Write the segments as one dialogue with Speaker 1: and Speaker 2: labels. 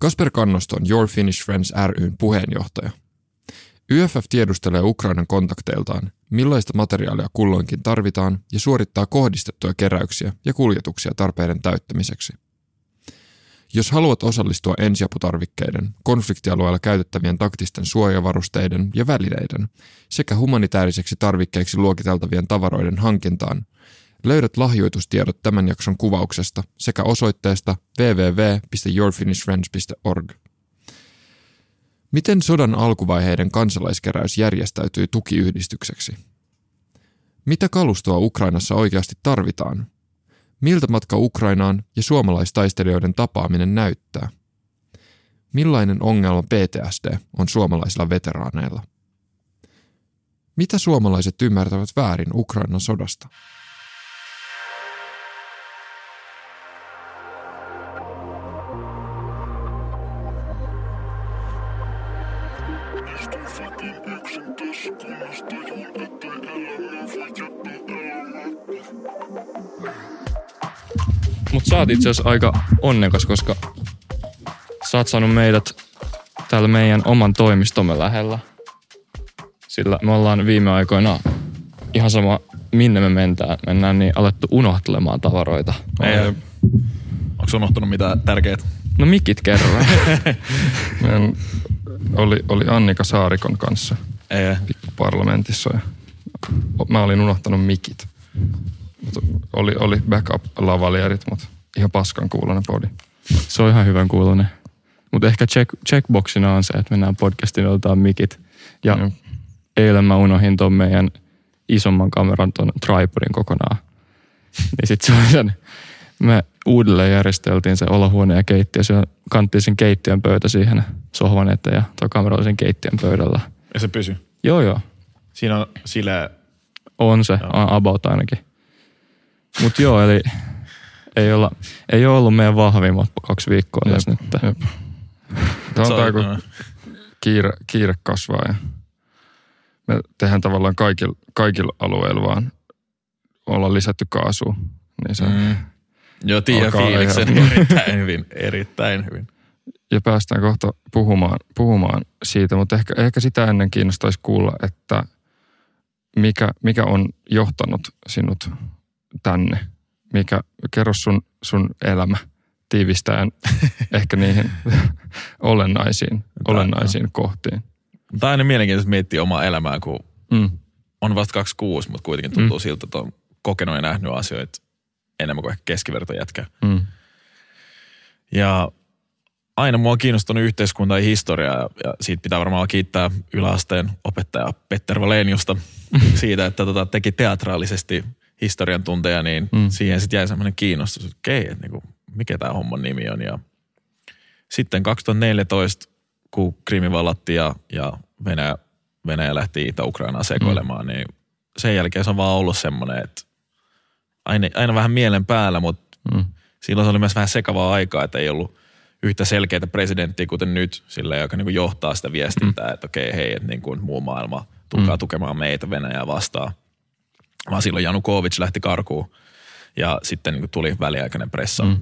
Speaker 1: Kasper Kannosto on Your Finnish Friends ryn puheenjohtaja. YFF tiedustelee Ukrainan kontakteiltaan, millaista materiaalia kulloinkin tarvitaan ja suorittaa kohdistettuja keräyksiä ja kuljetuksia tarpeiden täyttämiseksi. Jos haluat osallistua ensiaputarvikkeiden, konfliktialueella käytettävien taktisten suojavarusteiden ja välineiden sekä humanitaariseksi tarvikkeiksi luokiteltavien tavaroiden hankintaan, löydät lahjoitustiedot tämän jakson kuvauksesta sekä osoitteesta www.yourfinishfriends.org. Miten sodan alkuvaiheiden kansalaiskeräys järjestäytyi tukiyhdistykseksi? Mitä kalustoa Ukrainassa oikeasti tarvitaan? Miltä matka Ukrainaan ja suomalaistaistelijoiden tapaaminen näyttää? Millainen ongelma PTSD on suomalaisilla veteraaneilla? Mitä suomalaiset ymmärtävät väärin Ukrainan sodasta?
Speaker 2: Sä oot itse asiassa aika onnekas, koska sä oot saanut meidät täällä meidän oman toimistomme lähellä. Sillä me ollaan viime aikoina ihan sama minne me mentään, mennään niin alettu unohtelemaan tavaroita.
Speaker 3: Ei, onko unohtunut mitään tärkeää?
Speaker 2: No mikit kerran.
Speaker 1: Meidän oli, oli Annika Saarikon kanssa
Speaker 3: Ei,
Speaker 1: parlamentissa ja mä olin unohtanut mikit. Mut Oli, oli backup-lavalierit, mutta ihan paskan kuulonen podi.
Speaker 2: Se on ihan hyvän kuulonen. Mutta ehkä check, checkboxina on se, että mennään podcastin otetaan mikit. Ja
Speaker 1: Joo.
Speaker 2: eilen mä unohdin ton meidän isomman kameran ton tripodin kokonaan. Niin sit se on sen, me uudelleen järjesteltiin se olohuone ja keittiö. Se kanttiin sen keittiön pöytä siihen sohvan eteen ja tuo kamera oli sen keittiön pöydällä.
Speaker 3: ja se pysy.
Speaker 2: Joo joo,
Speaker 3: Siinä on sille
Speaker 2: on se, a- about ainakin. Mut joo, eli ei, olla, ei ole ollut meidän vahvimmat kaksi viikkoa
Speaker 1: Jep,
Speaker 2: tässä nyt.
Speaker 1: jep. Tämä on tämä, kun kiire, kiire kasvaa ja me tehdään tavallaan kaikilla, kaikilla alueilla vaan ollaan lisätty kaasua. Niin se,
Speaker 3: Mm. Joo, tiedän fiiliksen erittäin hyvin, erittäin hyvin.
Speaker 1: Ja päästään kohta puhumaan, puhumaan siitä, mutta ehkä, ehkä sitä ennen kiinnostaisi kuulla, että mikä, mikä on johtanut sinut tänne? Mikä, kerro sun, sun elämä tiivistäen ehkä niihin olennaisiin, olennaisiin kohtiin.
Speaker 3: Tämä on aina mielenkiintoista miettiä omaa elämää, kun
Speaker 1: Mm.
Speaker 3: on vasta 26, mutta kuitenkin tuntuu mm. siltä, että on kokenut ja nähnyt asioita enemmän kuin ehkä keskivertojätkä.
Speaker 1: Mm.
Speaker 3: Ja aina mua on kiinnostunut yhteiskunta ja historia ja, ja siitä pitää varmaan kiittää yläasteen opettaja Petter Valeniusta siitä, että tota, teki teatraalisesti historian tunteja, niin
Speaker 1: Mm.
Speaker 3: siihen sitten jäi semmoinen kiinnostus, että okei, että niinku, mikä tämä homman nimi on. Ja sitten 2014, kun Krimi vallattiin ja, ja Venäjä, Venäjä lähti Itä-Ukrainaan sekoilemaan, mm. niin sen jälkeen se on vaan ollut semmoinen, että aina, aina vähän mielen päällä, mutta
Speaker 1: Mm.
Speaker 3: silloin se oli myös vähän sekavaa aikaa, että ei ollut yhtä selkeää presidenttiä kuten nyt, sillä joka niin johtaa sitä viestintää, mm. että okei, hei, että niin kuin muu maailma tulkaa mm. tukemaan meitä Venäjää vastaan. Vaan silloin Janukovic lähti karkuun ja sitten niin tuli väliaikainen pressa. Mm.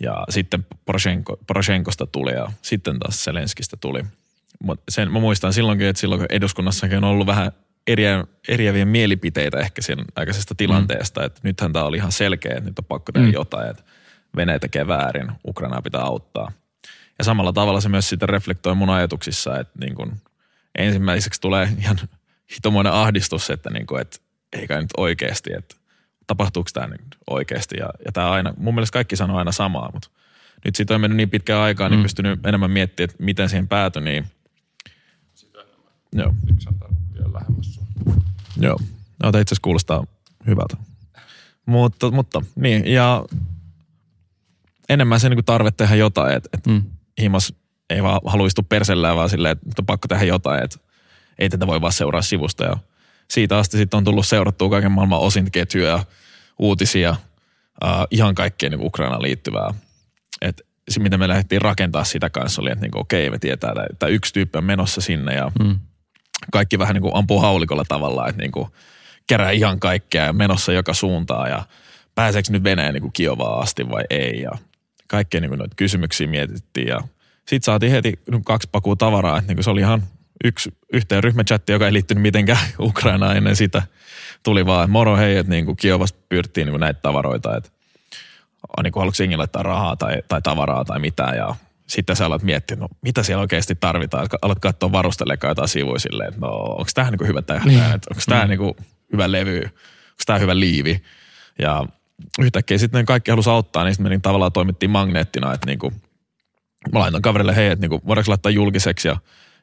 Speaker 3: Ja sitten Poroshenko, Poroshenkosta tuli ja sitten taas Zelenskistä tuli. Mut sen, mä muistan silloinkin, että silloin kun eduskunnassakin on ollut vähän eriä, eriäviä mielipiteitä ehkä sen aikaisesta tilanteesta, mm. että nythän tämä oli ihan selkeä, että nyt on pakko tehdä mm. jotain, että Venäjä tekee väärin, Ukrainaa pitää auttaa. Ja samalla tavalla se myös sitten reflektoi mun ajatuksissa, että niin kun ensimmäiseksi tulee ihan hitomoinen ahdistus, että, niin kun, että eikä nyt oikeasti, että tapahtuuko tämä nyt oikeasti. Ja, ja tämä aina, mun mielestä kaikki sanoo aina samaa, mutta nyt siitä on mennyt niin pitkään aikaa, niin
Speaker 1: Mm.
Speaker 3: pystynyt enemmän miettimään, että miten siihen päätyi, niin joo.
Speaker 1: vielä lähemmäs sua.
Speaker 3: Joo. No, tämä itse asiassa kuulostaa hyvältä. Mutta, mutta niin, ja enemmän se niin tarve tehdä jotain, että et
Speaker 1: Mm.
Speaker 3: himas ei vaan halua istua persellään, vaan silleen, että on pakko tehdä jotain, että ei tätä voi vaan seuraa sivusta. Ja siitä asti sitten on tullut seurattua kaiken maailman osintketjuja, uutisia, äh, ihan kaikkea niin Ukrainaan liittyvää. Et se, miten me lähdettiin rakentaa sitä kanssa, oli, että niin okei, me tietää, että yksi tyyppi on menossa sinne ja
Speaker 1: Mm.
Speaker 3: kaikki vähän niin kuin ampuu haulikolla tavallaan, että niin kuin kerää ihan kaikkea ja menossa joka suuntaan ja pääseekö nyt Venäjä niin kuin Kiovaa asti vai ei ja kaikkea niin kuin noita kysymyksiä mietittiin ja Sitten saatiin heti niinku kaksi pakua tavaraa, että niinku se oli ihan yksi yhteen ryhmächatti, joka ei liittynyt mitenkään Ukrainaan ennen sitä. Tuli vaan, että moro hei, että niinku Kiovasta pyydettiin niinku näitä tavaroita, että niin kuin haluatko jengi laittaa rahaa tai, tai tavaraa tai mitään ja sitten sä alat miettiä, no mitä siellä oikeasti tarvitaan. Alat katsoa varustelekaan jotain sivuja silleen, että no onko tämä niin hyvä tähtä, niin. onko tämä mm. niin hyvä levy, onko tämä hyvä liivi. Ja yhtäkkiä sitten kaikki halusi auttaa, niin sitten me niin tavallaan toimittiin magneettina, että niin kuin, mä laitan kaverille, hei, että niin kuin, voidaanko laittaa julkiseksi ja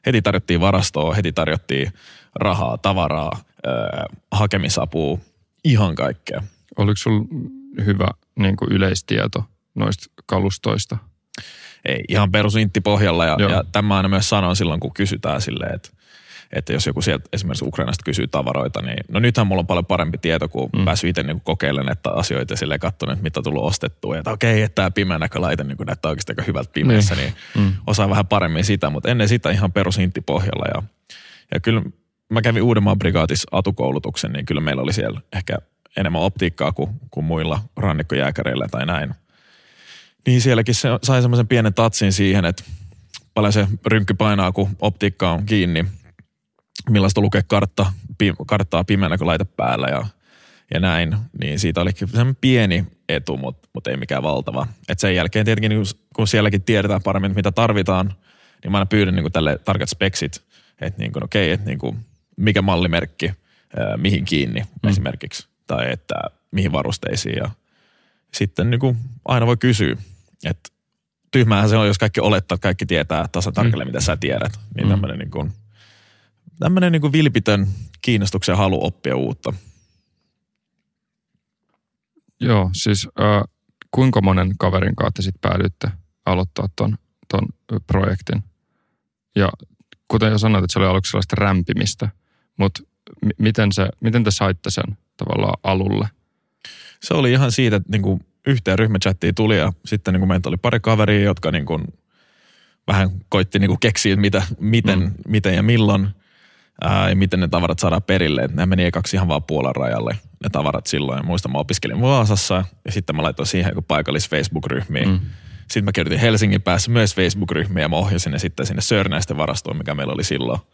Speaker 3: heti tarjottiin varastoa, heti tarjottiin rahaa, tavaraa, äh, hakemisapua, ihan kaikkea.
Speaker 2: Oliko sulla hyvä niin kuin yleistieto noista kalustoista?
Speaker 3: Ei, ihan perusintti pohjalla ja, ja tämä aina myös sanon silloin, kun kysytään silleen, että että jos joku sieltä esimerkiksi Ukrainasta kysyy tavaroita, niin no nythän mulla on paljon parempi tieto, kun mm. päässyt itse niin kokeilemaan että asioita ja silleen katsonut, että mitä on tullut ostettua. Ja että okei, okay, että tämä pimeä näkölaite niin näyttää oikeasti aika hyvältä pimeässä, niin, niin mm. osaa vähän paremmin sitä, mutta ennen sitä ihan perusintti pohjalla. Ja, ja kyllä mä kävin Uudenmaan brigaatis atukoulutuksen, niin kyllä meillä oli siellä ehkä enemmän optiikkaa kuin, kuin muilla rannikkojääkäreillä tai näin. Niin sielläkin se sai semmoisen pienen tatsin siihen, että paljon se rynkky painaa, kun optiikka on kiinni. Millaista lukee kartta, pi, karttaa pimeänä, kun laite päällä ja, ja näin. Niin siitä oli semmoinen pieni etu, mutta, mutta ei mikään valtava. Et sen jälkeen tietenkin, niin kun sielläkin tiedetään paremmin, mitä tarvitaan, niin mä aina pyydän niin tälle tarkat speksit, että niin okei, että niin mikä mallimerkki, mihin kiinni mm. esimerkiksi tai että mihin varusteisiin. Ja sitten niin kuin aina voi kysyä, että tyhmäähän se on, jos kaikki olettaa, että kaikki tietää tasan tarkalleen, mm. mitä sä tiedät. Niin mm. tämmöinen, niin kuin, tämmöinen niin vilpitön kiinnostuksen halu oppia uutta.
Speaker 2: Joo, siis äh, kuinka monen kaverin te sitten päädyitte aloittaa ton, ton projektin? Ja kuten jo sanoit, että se oli aluksi sellaista rämpimistä, mutta m- miten, se, miten te saitte sen tavallaan alulle?
Speaker 3: Se oli ihan siitä, että niin kuin yhteen ryhmächattiin tuli ja sitten niin kuin meitä oli pari kaveria, jotka niin kuin vähän koitti niin kuin keksiä, mitä, miten, mm. miten ja milloin ää, ja miten ne tavarat saadaan perille. Et ne meni ekaksi ihan vaan Puolan rajalle ne tavarat silloin. Muistan, mä opiskelin Vaasassa ja sitten mä laitoin siihen joku paikallis Facebook-ryhmiin. Mm. Sitten mä kirjoitin Helsingin päässä myös Facebook-ryhmiä ja mä ohjasin ne sitten sinne Sörnäisten varastoon, mikä meillä oli silloin –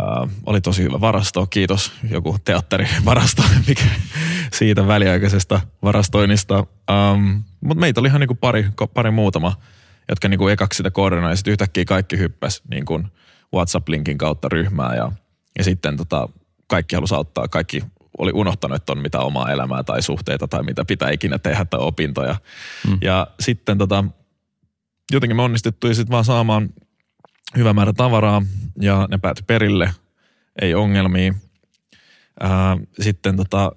Speaker 3: Uh, oli tosi hyvä varasto, kiitos joku teatterivarasto, mikä siitä väliaikaisesta varastoinnista. Um, Mutta meitä oli ihan niinku pari, pari muutama, jotka niinku ekaksi sitä koordinoi ja sitten yhtäkkiä kaikki hyppäs niinku WhatsApp-linkin kautta ryhmää ja, ja sitten tota, kaikki halusi auttaa, kaikki oli unohtanut, että on mitä omaa elämää tai suhteita tai mitä pitää ikinä tehdä tai opintoja. Mm. Ja sitten tota, jotenkin me onnistuttiin sitten vaan saamaan hyvä määrä tavaraa ja ne päätyi perille, ei ongelmia. Ää, sitten tota,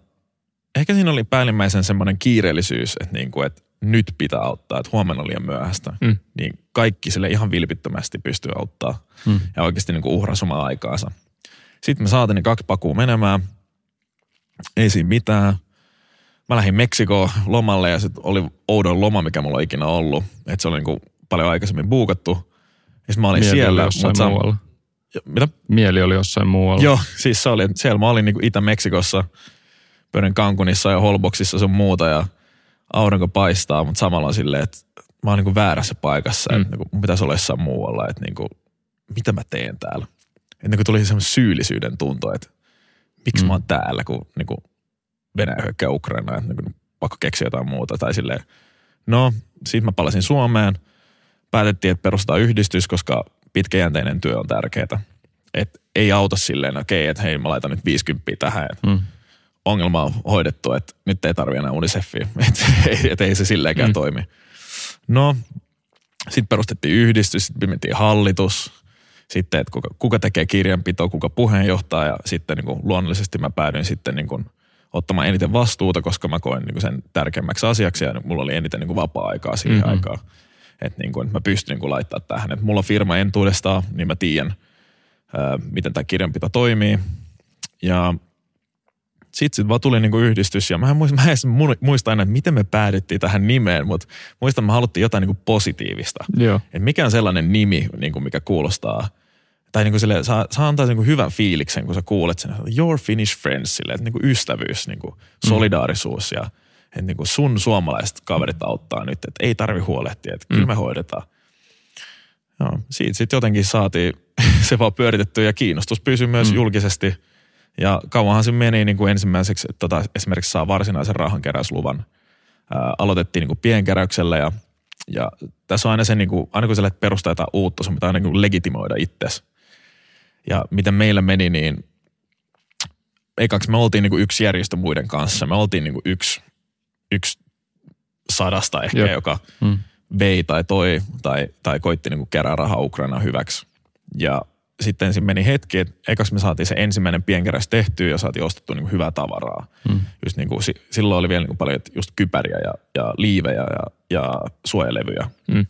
Speaker 3: ehkä siinä oli päällimmäisen semmoinen kiireellisyys, että, niinku, että nyt pitää auttaa, että huomenna on liian myöhäistä. Mm. Niin kaikki sille ihan vilpittömästi pystyy auttaa mm. ja oikeasti niinku uhrasi omaa aikaansa. Sitten me saatiin ne kaksi pakua menemään. Ei siinä mitään. Mä lähdin Meksikoon lomalle ja sitten oli oudon loma, mikä mulla on ikinä ollut. Että se oli niinku paljon aikaisemmin buukattu. Ja mä olin
Speaker 2: Mieli
Speaker 3: siellä.
Speaker 2: Oli jossain
Speaker 3: mutta
Speaker 2: muualla.
Speaker 3: Mitä?
Speaker 2: Mieli oli jossain muualla.
Speaker 3: Joo, siis se oli, siellä mä olin niin Itä-Meksikossa, pyörin Cancunissa ja Holboxissa sun muuta ja aurinko paistaa, mutta samalla on silleen, että mä oon niin väärässä paikassa, mm. että niin mun pitäisi olla jossain muualla, että niin kuin, mitä mä teen täällä. Että niin tuli semmoinen syyllisyyden tunto, että miksi mm. mä oon täällä, kun niin kuin Venäjä hyökkää Ukrainaan, että niin kuin, pakko keksiä jotain muuta. Tai silleen, no, sitten mä palasin Suomeen – päätettiin, että perustaa yhdistys, koska pitkäjänteinen työ on tärkeää. Et ei auta silleen, okei, okay, että hei, mä laitan nyt 50 tähän. Mm. Ongelma on hoidettu, että nyt ei tarvi enää Unicefia. Että et ei se silleenkään mm. toimi. No, sitten perustettiin yhdistys, sitten pimettiin hallitus. Sitten, että kuka, kuka tekee kirjanpitoa, kuka puheenjohtaa ja sitten niin kuin luonnollisesti mä päädyin sitten niin kuin ottamaan eniten vastuuta, koska mä koin niin kuin sen tärkeimmäksi asiaksi ja mulla oli eniten niin kuin vapaa-aikaa siihen mm-hmm. aikaan että niin kuin, että mä pystyn niin kuin laittaa tähän. Että mulla on firma entuudestaan, niin mä tiedän, miten tämä kirjanpito toimii. Ja sitten sit vaan tuli niinku yhdistys ja mä en muista, mä en muista aina, että miten me päädyttiin tähän nimeen, mutta muistan, että me haluttiin jotain niinku positiivista.
Speaker 2: Joo.
Speaker 3: Et mikä on sellainen nimi, niinku mikä kuulostaa, tai niinku sille, saa, saa antaa niinku hyvän fiiliksen, kun sä kuulet sen, your Finnish friends, sille, että niinku ystävyys, niinku mm. solidaarisuus ja että niin kuin sun suomalaiset kaverit auttaa nyt, että ei tarvi huolehtia, että kyllä me hoidetaan. siitä sitten jotenkin saatiin se vaan pyöritetty ja kiinnostus pysyi myös mm. julkisesti. Ja kauanhan se meni niin kuin ensimmäiseksi, että tota, esimerkiksi saa varsinaisen rahankeräysluvan. Ää, aloitettiin niin kuin pienkeräyksellä ja, ja tässä on aina se, niin kuin, aina kun sä lähdet perustaa jotain uutta, sun pitää aina niin legitimoida itsesi. Ja miten meillä meni, niin ekaksi me oltiin niin kuin yksi järjestö muiden kanssa. Me oltiin niin kuin yksi, yksi sadasta ehkä, Jep. joka mm. vei tai toi tai, tai koitti niin kuin kerää rahaa Ukraina hyväksi. Ja sitten siinä meni hetki, että ekaksi me saatiin se ensimmäinen pienkeräys tehtyä ja saatiin ostettua niin kuin hyvää tavaraa. Mm. Just niin kuin, silloin oli vielä niin kuin paljon just kypäriä ja, ja liivejä ja, ja suojalevyjä. Mm.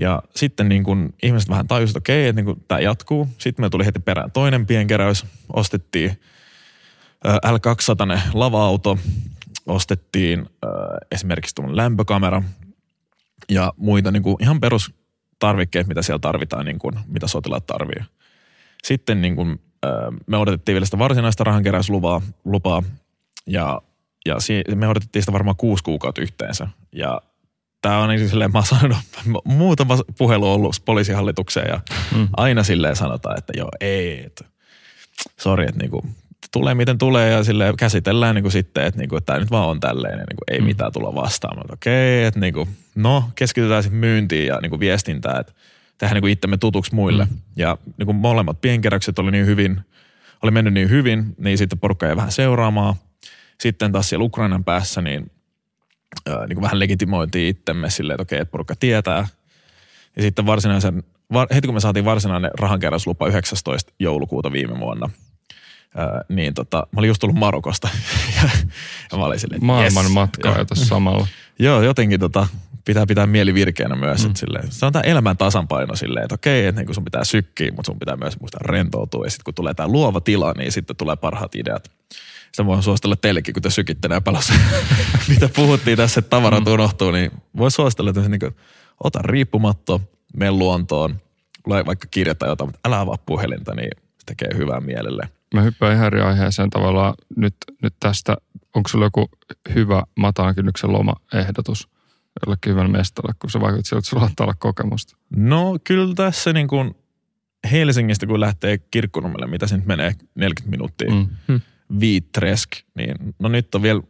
Speaker 3: Ja sitten niin kuin ihmiset vähän tajusivat, että okei, että niin kuin tämä jatkuu. Sitten me tuli heti perään toinen pienkeräys. Ostettiin L200 lava-auto, ostettiin esimerkiksi tuon lämpökamera ja muita niin kuin ihan perustarvikkeet, mitä siellä tarvitaan, niin kuin, mitä sotilaat tarvii. Sitten niin kuin, me odotettiin vielä sitä varsinaista rahankeräyslupaa lupaa, ja, ja si- me odotettiin sitä varmaan kuusi kuukautta yhteensä. Ja tämä on niin silleen, mä oon sanonut, muutama puhelu ollut poliisihallitukseen ja mm. aina silleen sanotaan, että joo, ei, että sori, että niinku, tulee miten tulee ja sille käsitellään niin kuin sitten, että, niin kuin, että tämä nyt vaan on tälleen, niin kuin, ei mm. mitään tulla vastaan. Okei, okay, että niin kuin, no keskitytään sitten myyntiin ja niin kuin viestintään, että tehdään niin kuin itsemme tutuksi muille. Mm. Ja niin kuin molemmat pienkeräykset oli niin hyvin, oli mennyt niin hyvin, niin sitten porukka jäi vähän seuraamaan. Sitten taas siellä Ukrainan päässä, niin, äh, niin kuin vähän legitimoitiin itsemme silleen, että okei, että porukka tietää. Ja sitten varsinaisen, var, heti kun me saatiin varsinainen rahankeräyslupa 19. joulukuuta viime vuonna – Ää, niin tota, mä olin just tullut Marokosta ja, ja mä olin silleen,
Speaker 2: Maailman yes. matkaa jo samalla.
Speaker 3: Joo, jotenkin tota, pitää pitää mieli virkeänä myös. Mm. Että silleen, se on tämä elämän tasapaino silleen, että okei, että niin sun pitää sykkiä, mutta sun pitää myös muistaa rentoutua. Ja sitten kun tulee tämä luova tila, niin sitten tulee parhaat ideat. Sitä voin suositella teillekin, kun te sykitte näin palas. Mitä puhuttiin tässä, että tavarat mm. unohtuu, niin voi suositella, että niin kuin, ota riippumatto, mene luontoon, vaikka kirjata jotain, mutta älä avaa puhelinta, niin se tekee hyvää mielelle.
Speaker 2: Mä hyppään ihan eri aiheeseen tavallaan nyt, nyt tästä. Onko sulla joku hyvä matalan kynnyksen lomaehdotus jollekin hyvän mestalle, kun se vaikuttaa siltä, että sulla olla kokemusta?
Speaker 3: No kyllä tässä niin kuin Helsingistä, kun lähtee kirkkonummelle, mitä se nyt menee 40 minuuttia, mm. Hmm. Viitresk, niin no nyt on vielä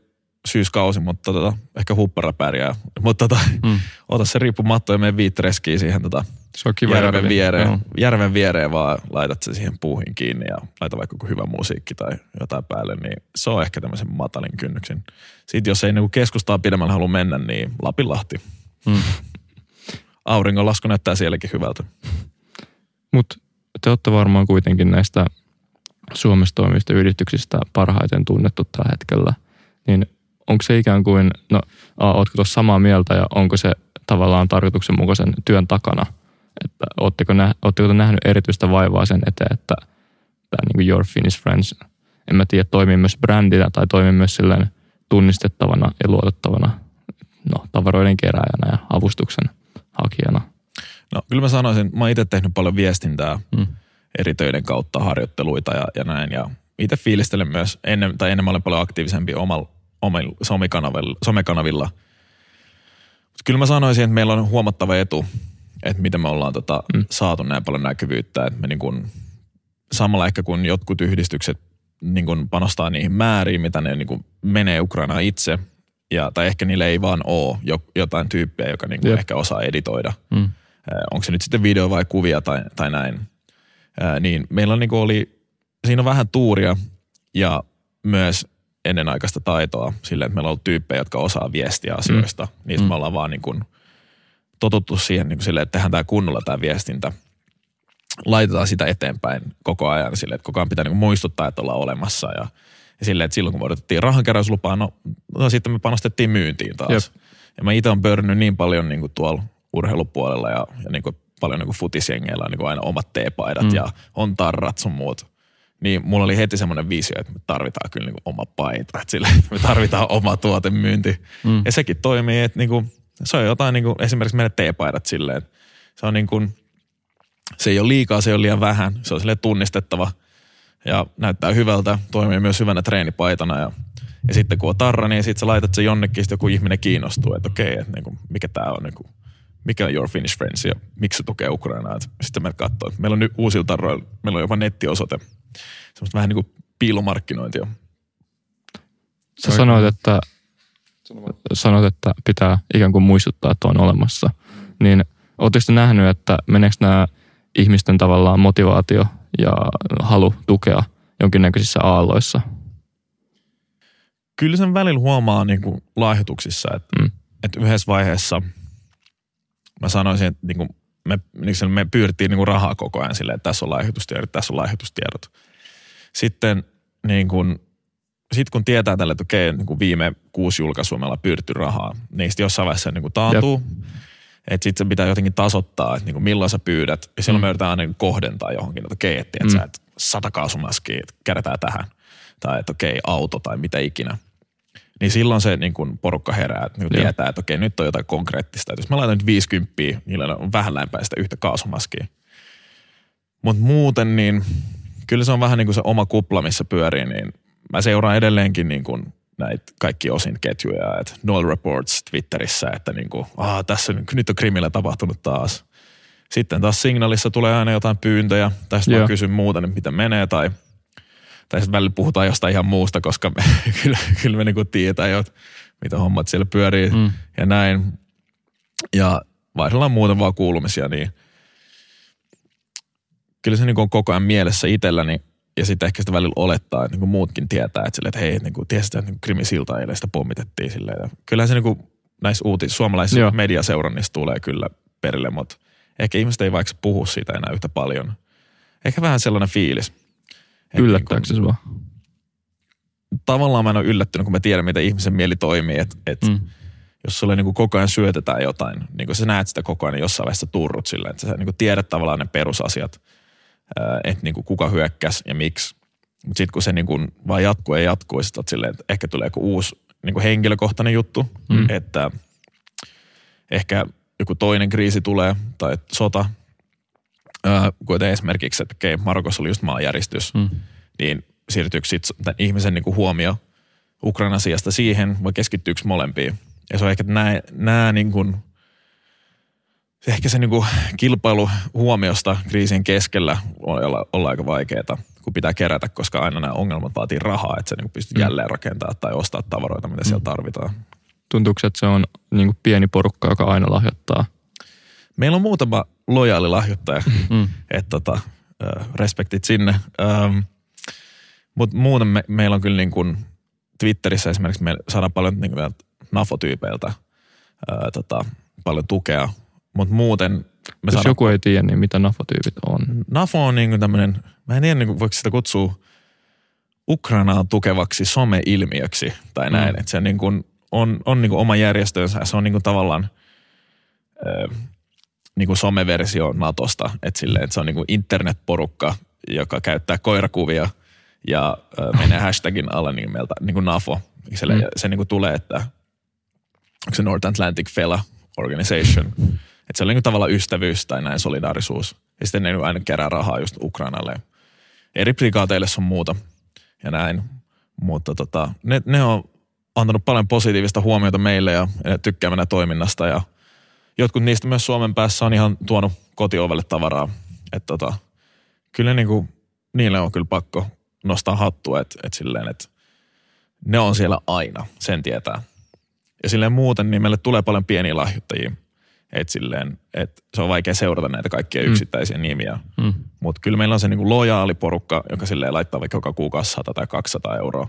Speaker 3: syyskausi, mutta tota, ehkä huppara pärjää. Mutta tota, mm. ota se riippumatto ja mene viitreskiin siihen tota,
Speaker 2: se on kiva
Speaker 3: järven, viereen, no. järven viereen vaan laitat se siihen puuhin kiinni ja laita vaikka joku hyvä musiikki tai jotain päälle, niin se on ehkä tämmöisen matalin kynnyksen. Sitten jos ei niinku keskustaa pidemmällä halua mennä, niin Lapinlahti. Mm. Auringonlasku näyttää sielläkin hyvältä.
Speaker 2: Mutta te olette varmaan kuitenkin näistä Suomessa toimivista yrityksistä parhaiten tunnettu tällä hetkellä. Niin onko se ikään kuin, no, a, ootko tuossa samaa mieltä ja onko se tavallaan tarkoituksenmukaisen työn takana? Että ootteko, nä, ootteko nähnyt erityistä vaivaa sen eteen, että tämä niin kuin Your Finnish Friends, en mä tiedä, toimii myös brändinä tai toimii myös silleen tunnistettavana ja luotettavana no, tavaroiden kerääjänä ja avustuksen hakijana?
Speaker 3: No kyllä mä sanoisin, mä oon itse tehnyt paljon viestintää hmm. eri töiden kautta, harjoitteluita ja, ja näin. Ja itse fiilistelen myös, ennen, tai ennen mä olen paljon aktiivisempi omalla somekanavilla. somekanavilla. Mutta kyllä mä sanoisin, että meillä on huomattava etu, että miten me ollaan tota, mm. saatu näin paljon näkyvyyttä. Että me niin kun, samalla ehkä kun jotkut yhdistykset niin kun panostaa niihin määriin, mitä ne niin kun menee Ukrainaan itse, ja, tai ehkä niille ei vaan ole jotain tyyppiä, joka niin ehkä osaa editoida. Mm. onko se nyt sitten video vai kuvia tai, tai näin. niin meillä niin oli, siinä on vähän tuuria ja myös ennenaikaista taitoa sille, että meillä on ollut tyyppejä, jotka osaa viestiä asioista. Mm. Niistä mm. me ollaan vaan niin kuin totuttu siihen niin kuin sille, että tehdään tämä kunnolla tämä viestintä. Laitetaan sitä eteenpäin koko ajan sille, että koko ajan pitää niin kuin muistuttaa, että ollaan olemassa ja, ja sille, että silloin kun me odotettiin rahankeräyslupaa, no, no sitten me panostettiin myyntiin taas. Jep. Ja mä itse olen pörnyt niin paljon niin kuin tuolla urheilupuolella ja, ja niin kuin paljon niin kuin futisjengeillä on niin kuin aina omat teepaidat mm. ja on tarrat sun muut niin mulla oli heti semmoinen visio, että me tarvitaan kyllä niin oma paita, että sille, me tarvitaan oma tuotemyynti. Mm. Ja sekin toimii, että niin kuin, se on jotain niin kuin, esimerkiksi meidän teepaidat silleen, että se on niin kuin, se ei ole liikaa, se ei ole liian vähän, se on silleen tunnistettava ja näyttää hyvältä, toimii myös hyvänä treenipaitana ja, ja sitten kun on tarra, niin sitten sä laitat se jonnekin, sitten joku ihminen kiinnostuu, että okei, että niin kuin, mikä tämä on, niin kuin, mikä on Your Finnish Friends ja miksi se tukee Ukrainaa. Sitten me katsoin, että meillä on nyt uusilla tarroilla, meillä on jopa nettiosoite, semmoista vähän niin kuin piilomarkkinointia.
Speaker 2: Sä sanoit, että, sanoit, että pitää ikään kuin muistuttaa, että on olemassa. Niin ootteko te nähnyt, että meneekö nämä ihmisten tavallaan motivaatio ja halu tukea jonkinnäköisissä aalloissa?
Speaker 3: Kyllä sen välillä huomaa niin kuin lahjoituksissa, että,
Speaker 2: Mm.
Speaker 3: että yhdessä vaiheessa mä sanoisin, että niin kuin me, niin me pyydettiin niin kuin rahaa koko ajan silleen, että tässä on lahjoitustiedot, tässä on lahjoitustiedot. Sitten niin kuin, sit kun tietää tälle, että okei, niin kuin viime kuusi julkaisua me ollaan pyydetty rahaa, niin sitten jossain vaiheessa niin kuin taantuu. Että sitten se pitää jotenkin tasoittaa, että niin kuin milloin sä pyydät. Ja silloin
Speaker 2: Mm.
Speaker 3: me yritetään aina niin kuin kohdentaa johonkin, että okei, että,
Speaker 2: Mm.
Speaker 3: mm. että sata kaasumaskia, että kerätään tähän. Tai että okei, auto tai mitä ikinä. Niin silloin se niin kuin porukka herää, että niin tietää, että okei, nyt on jotain konkreettista. Että jos mä laitan nyt 50, niillä on vähän lämpää sitä yhtä kaasumaskia. Mutta muuten niin kyllä se on vähän niin kuin se oma kupla, missä pyörii, niin mä seuraan edelleenkin niin kuin näitä kaikki osin ketjuja, että Null Reports Twitterissä, että niin kuin, Aa, tässä nyt- nyt on krimillä tapahtunut taas. Sitten taas signaalissa tulee aina jotain pyyntöjä,
Speaker 2: Joo.
Speaker 3: mä kysyn muuta, niin miten menee, tai, tai sitten välillä puhutaan jostain ihan muusta, koska me, kyllä, kyllä me niin kuin tiedetään jo, mitä hommat siellä pyörii
Speaker 2: Mm.
Speaker 3: ja näin. Ja vaihdellaan muuten vaan kuulumisia, niin kyllä se niin on koko ajan mielessä itselläni ja sitten ehkä sitä välillä olettaa, että niin muutkin tietää, että, silleen, että hei, niin kuin, tiesit, että niin krimisilta eilen sitä pommitettiin silleen. Ja kyllähän se niin kuin, näissä uutis, suomalaisissa
Speaker 2: Joo.
Speaker 3: mediaseurannissa tulee kyllä perille, mutta ehkä ihmiset ei vaikka puhu siitä enää yhtä paljon. Ehkä vähän sellainen fiilis.
Speaker 2: Yllättääkö se sua?
Speaker 3: tavallaan mä en ole yllättynyt, kun mä tiedän, miten ihmisen mieli toimii, että et
Speaker 2: Mm.
Speaker 3: jos sulle niin kuin koko ajan syötetään jotain, niin kuin sä näet sitä koko ajan, niin jossain vaiheessa turrut silleen, että sä niin kuin tiedät tavallaan ne perusasiat, että niin kuin kuka hyökkäsi ja miksi. Mutta sitten kun se niin kuin vaan jatkuu ja jatkuu, sit silleen, että ehkä tulee joku uusi niin kuin henkilökohtainen juttu,
Speaker 2: mm.
Speaker 3: että ehkä joku toinen kriisi tulee tai sota, kuten esimerkiksi, että okei, Marokossa oli just maanjäristys,
Speaker 2: Mm.
Speaker 3: niin siirtyykö sitten ihmisen niin kuin huomio Ukrainan sijasta siihen vai keskittyykö molempiin? Ja se on ehkä nämä, nämä niin kuin, se ehkä se niin kuin kilpailu huomiosta kriisin keskellä on olla, olla aika vaikeaa, kun pitää kerätä, koska aina nämä ongelmat vaatii rahaa, että sä niin pystyt
Speaker 2: Mm.
Speaker 3: jälleen rakentamaan tai ostaa tavaroita, mitä siellä tarvitaan.
Speaker 2: Tuntuuko, että se on niin kuin pieni porukka, joka aina lahjoittaa?
Speaker 3: Meillä on muutama lojaali lahjoittaja,
Speaker 2: Mm.
Speaker 3: että tota, respektit sinne. Ähm, Mutta muuten me, meillä on kyllä niin kuin Twitterissä esimerkiksi me saadaan paljon niin kuin nafotyypeiltä ää, tota, paljon tukea, mutta muuten me
Speaker 2: Jos
Speaker 3: saadaan,
Speaker 2: joku ei tiedä, niin mitä nafotyypit on.
Speaker 3: Nafo on niin kuin tämmöinen, mä en tiedä niin kuin, voiko sitä kutsua Ukrainaa tukevaksi some-ilmiöksi tai näin,
Speaker 2: Mm.
Speaker 3: että se niin kuin on, on niin kuin oma järjestönsä ja se on niin kuin tavallaan niin kuin someversio Natosta, että silleen, että se on niin kuin internetporukka, joka käyttää koirakuvia ja ö, menee hashtagin alla nimeltä niin kuin NAFO. Se,
Speaker 2: Mm.
Speaker 3: se niin kuin tulee, että onko se North Atlantic Fella Organization, että se on niin kuin tavallaan ystävyys tai näin solidaarisuus. Ja sitten ne niin kuin aina kerää rahaa just Ukrainalle. Eri prikaateille on muuta ja näin. Mutta tota, ne, ne on antanut paljon positiivista huomiota meille ja ja tykkää meidän toiminnasta ja jotkut niistä myös Suomen päässä on ihan tuonut kotiovelle tavaraa. Että tota, kyllä niinku, niille on kyllä pakko nostaa hattua, että et silleen, että ne on siellä aina, sen tietää. Ja silleen muuten, niin meille tulee paljon pieniä lahjoittajia. Että silleen, että se on vaikea seurata näitä kaikkia
Speaker 2: Mm.
Speaker 3: yksittäisiä nimiä.
Speaker 2: Mm.
Speaker 3: Mutta kyllä meillä on se niinku lojaali porukka, joka silleen laittaa vaikka joka kuukausi 100 tai 200 euroa.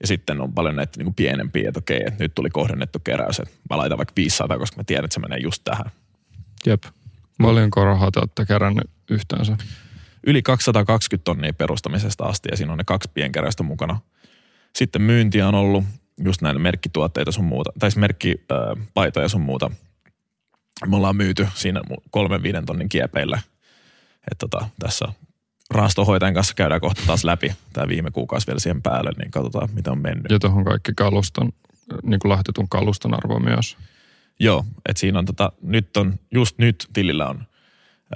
Speaker 3: Ja sitten on paljon näitä niinku pienempiä, että okei, että nyt tuli kohdennettu keräys, että mä laitan vaikka 500, koska mä tiedän, että se menee just tähän.
Speaker 2: Jep.
Speaker 1: Paljonko rahaa te olette kerännyt yhteensä?
Speaker 3: Yli 220 tonnia perustamisesta asti ja siinä on ne kaksi pienkeräystä mukana. Sitten myyntiä on ollut just näitä merkkituotteita sun muuta, tai siis merkkipaitoja sun muuta. Me ollaan myyty siinä kolmen viiden tonnin kiepeillä. että tota, tässä rahastohoitajan kanssa käydään kohta taas läpi tämä viime kuukausi vielä siihen päälle, niin katsotaan mitä on mennyt.
Speaker 1: Ja tuohon kaikki kaluston, niin kuin lahjoitetun kaluston arvo myös.
Speaker 3: Joo, että siinä on tota, nyt on, just nyt tilillä on,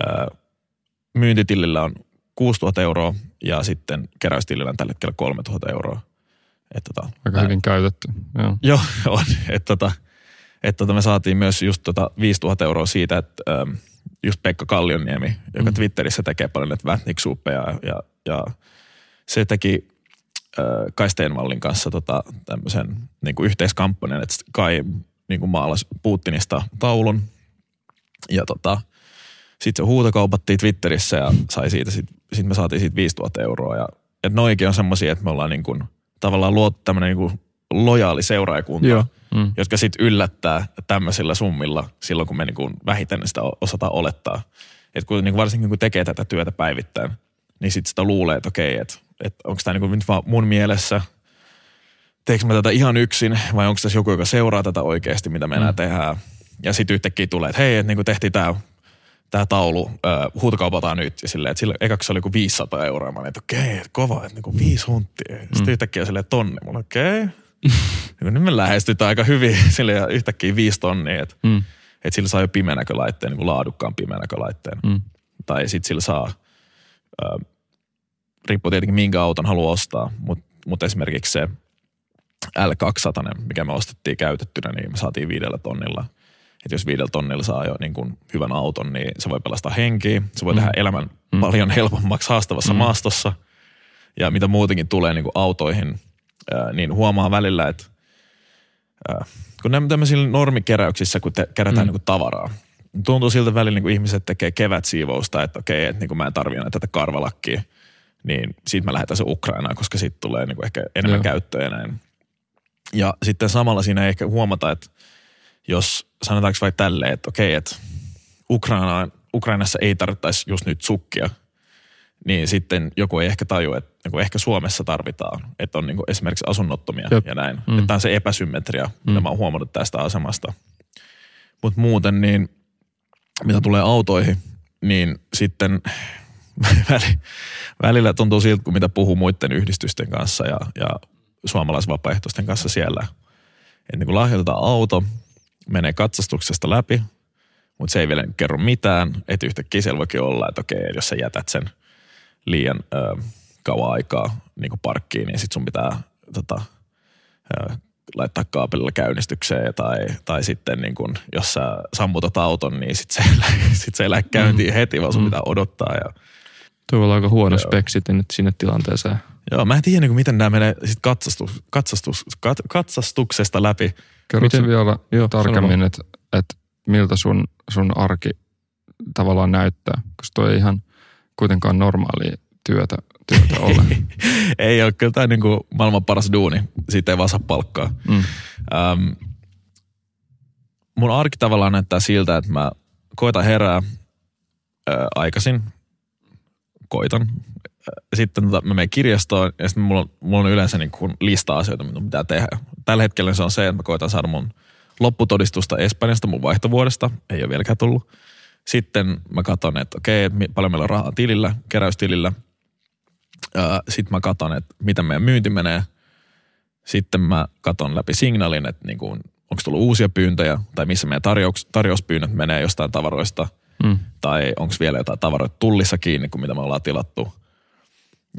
Speaker 3: ää, myyntitilillä on 6000 euroa ja sitten keräystilillä on tällä hetkellä 3000 euroa. Et tota,
Speaker 1: Aika
Speaker 3: nää-
Speaker 1: hyvin käytetty. Joo.
Speaker 3: Joo, on. Että tota, että tota me saatiin myös just tota 5000 euroa siitä, että just Pekka Kallionniemi, joka mm. Twitterissä tekee paljon näitä Vätnik-suppeja ja, ja se teki äh, Kai Steenvallin kanssa tota, tämmöisen niin kuin yhteiskampanjan, että Kai niin kuin maalasi Putinista taulun ja tota, sitten se huutokaupattiin Twitterissä ja sai siitä, sitten sit me saatiin siitä 5000 euroa ja että noikin on semmoisia, että me ollaan niin kuin, tavallaan luotu tämmöinen niin kuin lojaali seuraajakunta,
Speaker 2: Joo. Mm.
Speaker 3: jotka sitten yllättää tämmöisillä summilla silloin, kun me niin kuin vähiten sitä osataan olettaa. Että kun, niin kuin varsinkin kun tekee tätä työtä päivittäin, niin sitten sitä luulee, että okei, että, että onko tämä niin nyt vaan mun mielessä, teekö mä tätä ihan yksin vai onko tässä joku, joka seuraa tätä oikeasti, mitä me enää
Speaker 2: Mm.
Speaker 3: tehdään. Ja sitten yhtäkkiä tulee, että hei, että niin kuin tehtiin tämä tämä taulu, äh, huutokaupataan nyt. Ja silleen, että sillä ekaksi se oli kuin 500 euroa. Mä olin, että okei, että kova, että niin kuin viisi hunttia. Sitten
Speaker 2: Mm.
Speaker 3: yhtäkkiä silleen tonni. Mä olin, okei. Okay. nyt me lähestytään aika hyvin sille yhtäkkiä viisi tonnia. Että
Speaker 2: Mm.
Speaker 3: et sillä saa jo pimeänäkölaitteen, niin kuin laadukkaan pimeänäkölaitteen.
Speaker 2: Mm.
Speaker 3: Tai sitten sillä saa, äh, riippuu tietenkin minkä auton haluaa ostaa, mutta mut esimerkiksi se L200, mikä me ostettiin käytettynä, niin me saatiin viidellä tonnilla. Että jos viidellä tonnilla saa jo niin kuin hyvän auton, niin se voi pelastaa henkiä, se voi
Speaker 2: Mm.
Speaker 3: tehdä elämän
Speaker 2: Mm.
Speaker 3: paljon helpommaksi haastavassa
Speaker 2: Mm.
Speaker 3: maastossa. Ja mitä muutenkin tulee niin kuin autoihin, ää, niin huomaa välillä, että ää, kun nämä tämmöisillä normikeräyksissä, kun te, kerätään
Speaker 2: Mm.
Speaker 3: niin kuin tavaraa, niin tuntuu siltä välillä, niin kuin ihmiset tekee kevätsiivousta, että okei, että niin kuin mä en enää tätä karvalakkia, niin siitä mä lähetän se Ukrainaan, koska siitä tulee niin kuin ehkä enemmän
Speaker 2: Joo.
Speaker 3: käyttöä ja näin. Ja sitten samalla siinä ei ehkä huomata, että jos sanotaanko vaikka tälleen, että okei, että Ukrainaan, Ukrainassa ei tarvittaisi just nyt sukkia, niin sitten joku ei ehkä tajua, että niin kuin ehkä Suomessa tarvitaan, että on niin kuin esimerkiksi asunnottomia
Speaker 2: Jep.
Speaker 3: ja näin.
Speaker 2: Mm.
Speaker 3: Että tämä on se epäsymmetria, mitä
Speaker 2: Mm.
Speaker 3: mä oon huomannut tästä asemasta. Mutta muuten niin, mitä tulee autoihin, niin sitten väli, välillä tuntuu siltä, kun mitä puhuu muiden yhdistysten kanssa ja, ja suomalaisvapaaehtoisten kanssa siellä. Että niin kun lahjoitetaan auto, menee katsastuksesta läpi, mutta se ei vielä kerro mitään. Että yhtäkkiä siellä voikin olla, että okei, jos sä jätät sen liian ö, kauan aikaa niin kuin parkkiin, niin sit sun pitää tota, ö, laittaa kaapelilla käynnistykseen tai, tai sitten niin kun, jos sä sammutat auton, niin sit se, ei lä- sit se ei lähde käyntiin
Speaker 2: Mm.
Speaker 3: heti, vaan sun
Speaker 2: Mm.
Speaker 3: pitää odottaa. Ja,
Speaker 2: Tuo voi olla aika huono
Speaker 3: Joo.
Speaker 2: speksit nyt sinne tilanteeseen.
Speaker 3: joo, mä en tiedä, niin kuin, miten nämä menee sit katsastus, katsastus, kat, katsastuksesta läpi.
Speaker 1: Kerrotko
Speaker 2: Miten-
Speaker 1: vielä
Speaker 2: Joo,
Speaker 1: tarkemmin, että, että miltä sun, sun arki tavallaan näyttää, koska toi ei ihan kuitenkaan normaalia työtä, työtä ole.
Speaker 3: ei ole kyllä tämä niin kuin maailman paras duuni. Siitä ei vaan saa palkkaa.
Speaker 2: Mm.
Speaker 3: Ähm, mun arki tavallaan näyttää siltä, että mä koitan herää ää, aikaisin. Koitan. Sitten tota, mä menen kirjastoon ja sitten mulla on, mulla on yleensä niin kuin lista asioita, mitä pitää tehdä. Tällä hetkellä se on se, että mä koitan saada mun lopputodistusta Espanjasta mun vaihtovuodesta. Ei ole vieläkään tullut. Sitten mä katson, että okei, paljon meillä on rahaa tilillä, keräystilillä. Sitten mä katson, että miten meidän myynti menee. Sitten mä katon läpi signaalin, että niin kuin, onko tullut uusia pyyntöjä tai missä meidän tarjous, tarjouspyynnöt menee jostain tavaroista
Speaker 2: Mm.
Speaker 3: tai onko vielä jotain tavaroita tullissa kiinni kuin mitä me ollaan tilattu.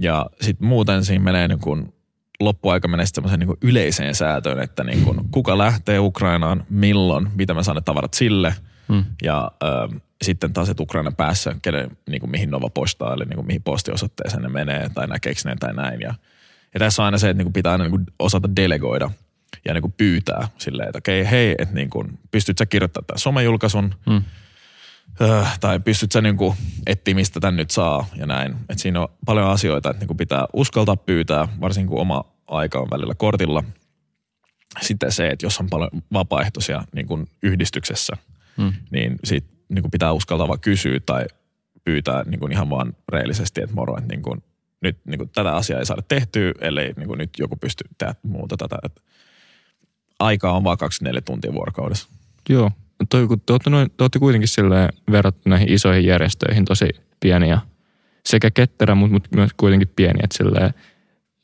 Speaker 3: Ja sitten muuten siinä menee niin kuin, loppuaika menee sitten semmoiseen niin yleiseen säätöön, että niin kuin, kuka lähtee Ukrainaan, milloin, mitä me saan ne tavarat sille
Speaker 2: Mm.
Speaker 3: ja ö, sitten taas, että Ukrainan päässä, kenen, niin kuin mihin Nova postaa, eli niin kuin mihin postiosoitteeseen ne menee tai näkeekö ne tai näin. Ja, ja tässä on aina se, että niin kuin pitää aina niin kuin osata delegoida ja niin kuin pyytää silleen, että okei, hei, että niin kuin, pystyt sä kirjoittamaan tämän somejulkaisun,
Speaker 2: Mm.
Speaker 3: Öö, tai pystyt sä niinku etsiä, mistä tän nyt saa ja näin. Et siinä on paljon asioita, että niinku pitää uskaltaa pyytää, varsinkin kun oma aika on välillä kortilla. Sitten se, että jos on paljon vapaaehtoisia niin kuin yhdistyksessä,
Speaker 2: Mm.
Speaker 3: niin sit niin kuin pitää uskaltaa vaan kysyä tai pyytää niin kuin ihan vaan reellisesti, että moro, että niin kuin, nyt niin kuin tätä asiaa ei saada tehtyä, ellei niin kuin nyt joku pysty tehdä muuta tätä. Et aikaa on vaan 24 tuntia vuorokaudessa.
Speaker 2: Joo. Toi, kun te, olette noin, te olette kuitenkin silleen verrattuna näihin isoihin järjestöihin tosi pieniä. Sekä ketterä, mutta, mutta myös kuitenkin pieni. Että silleen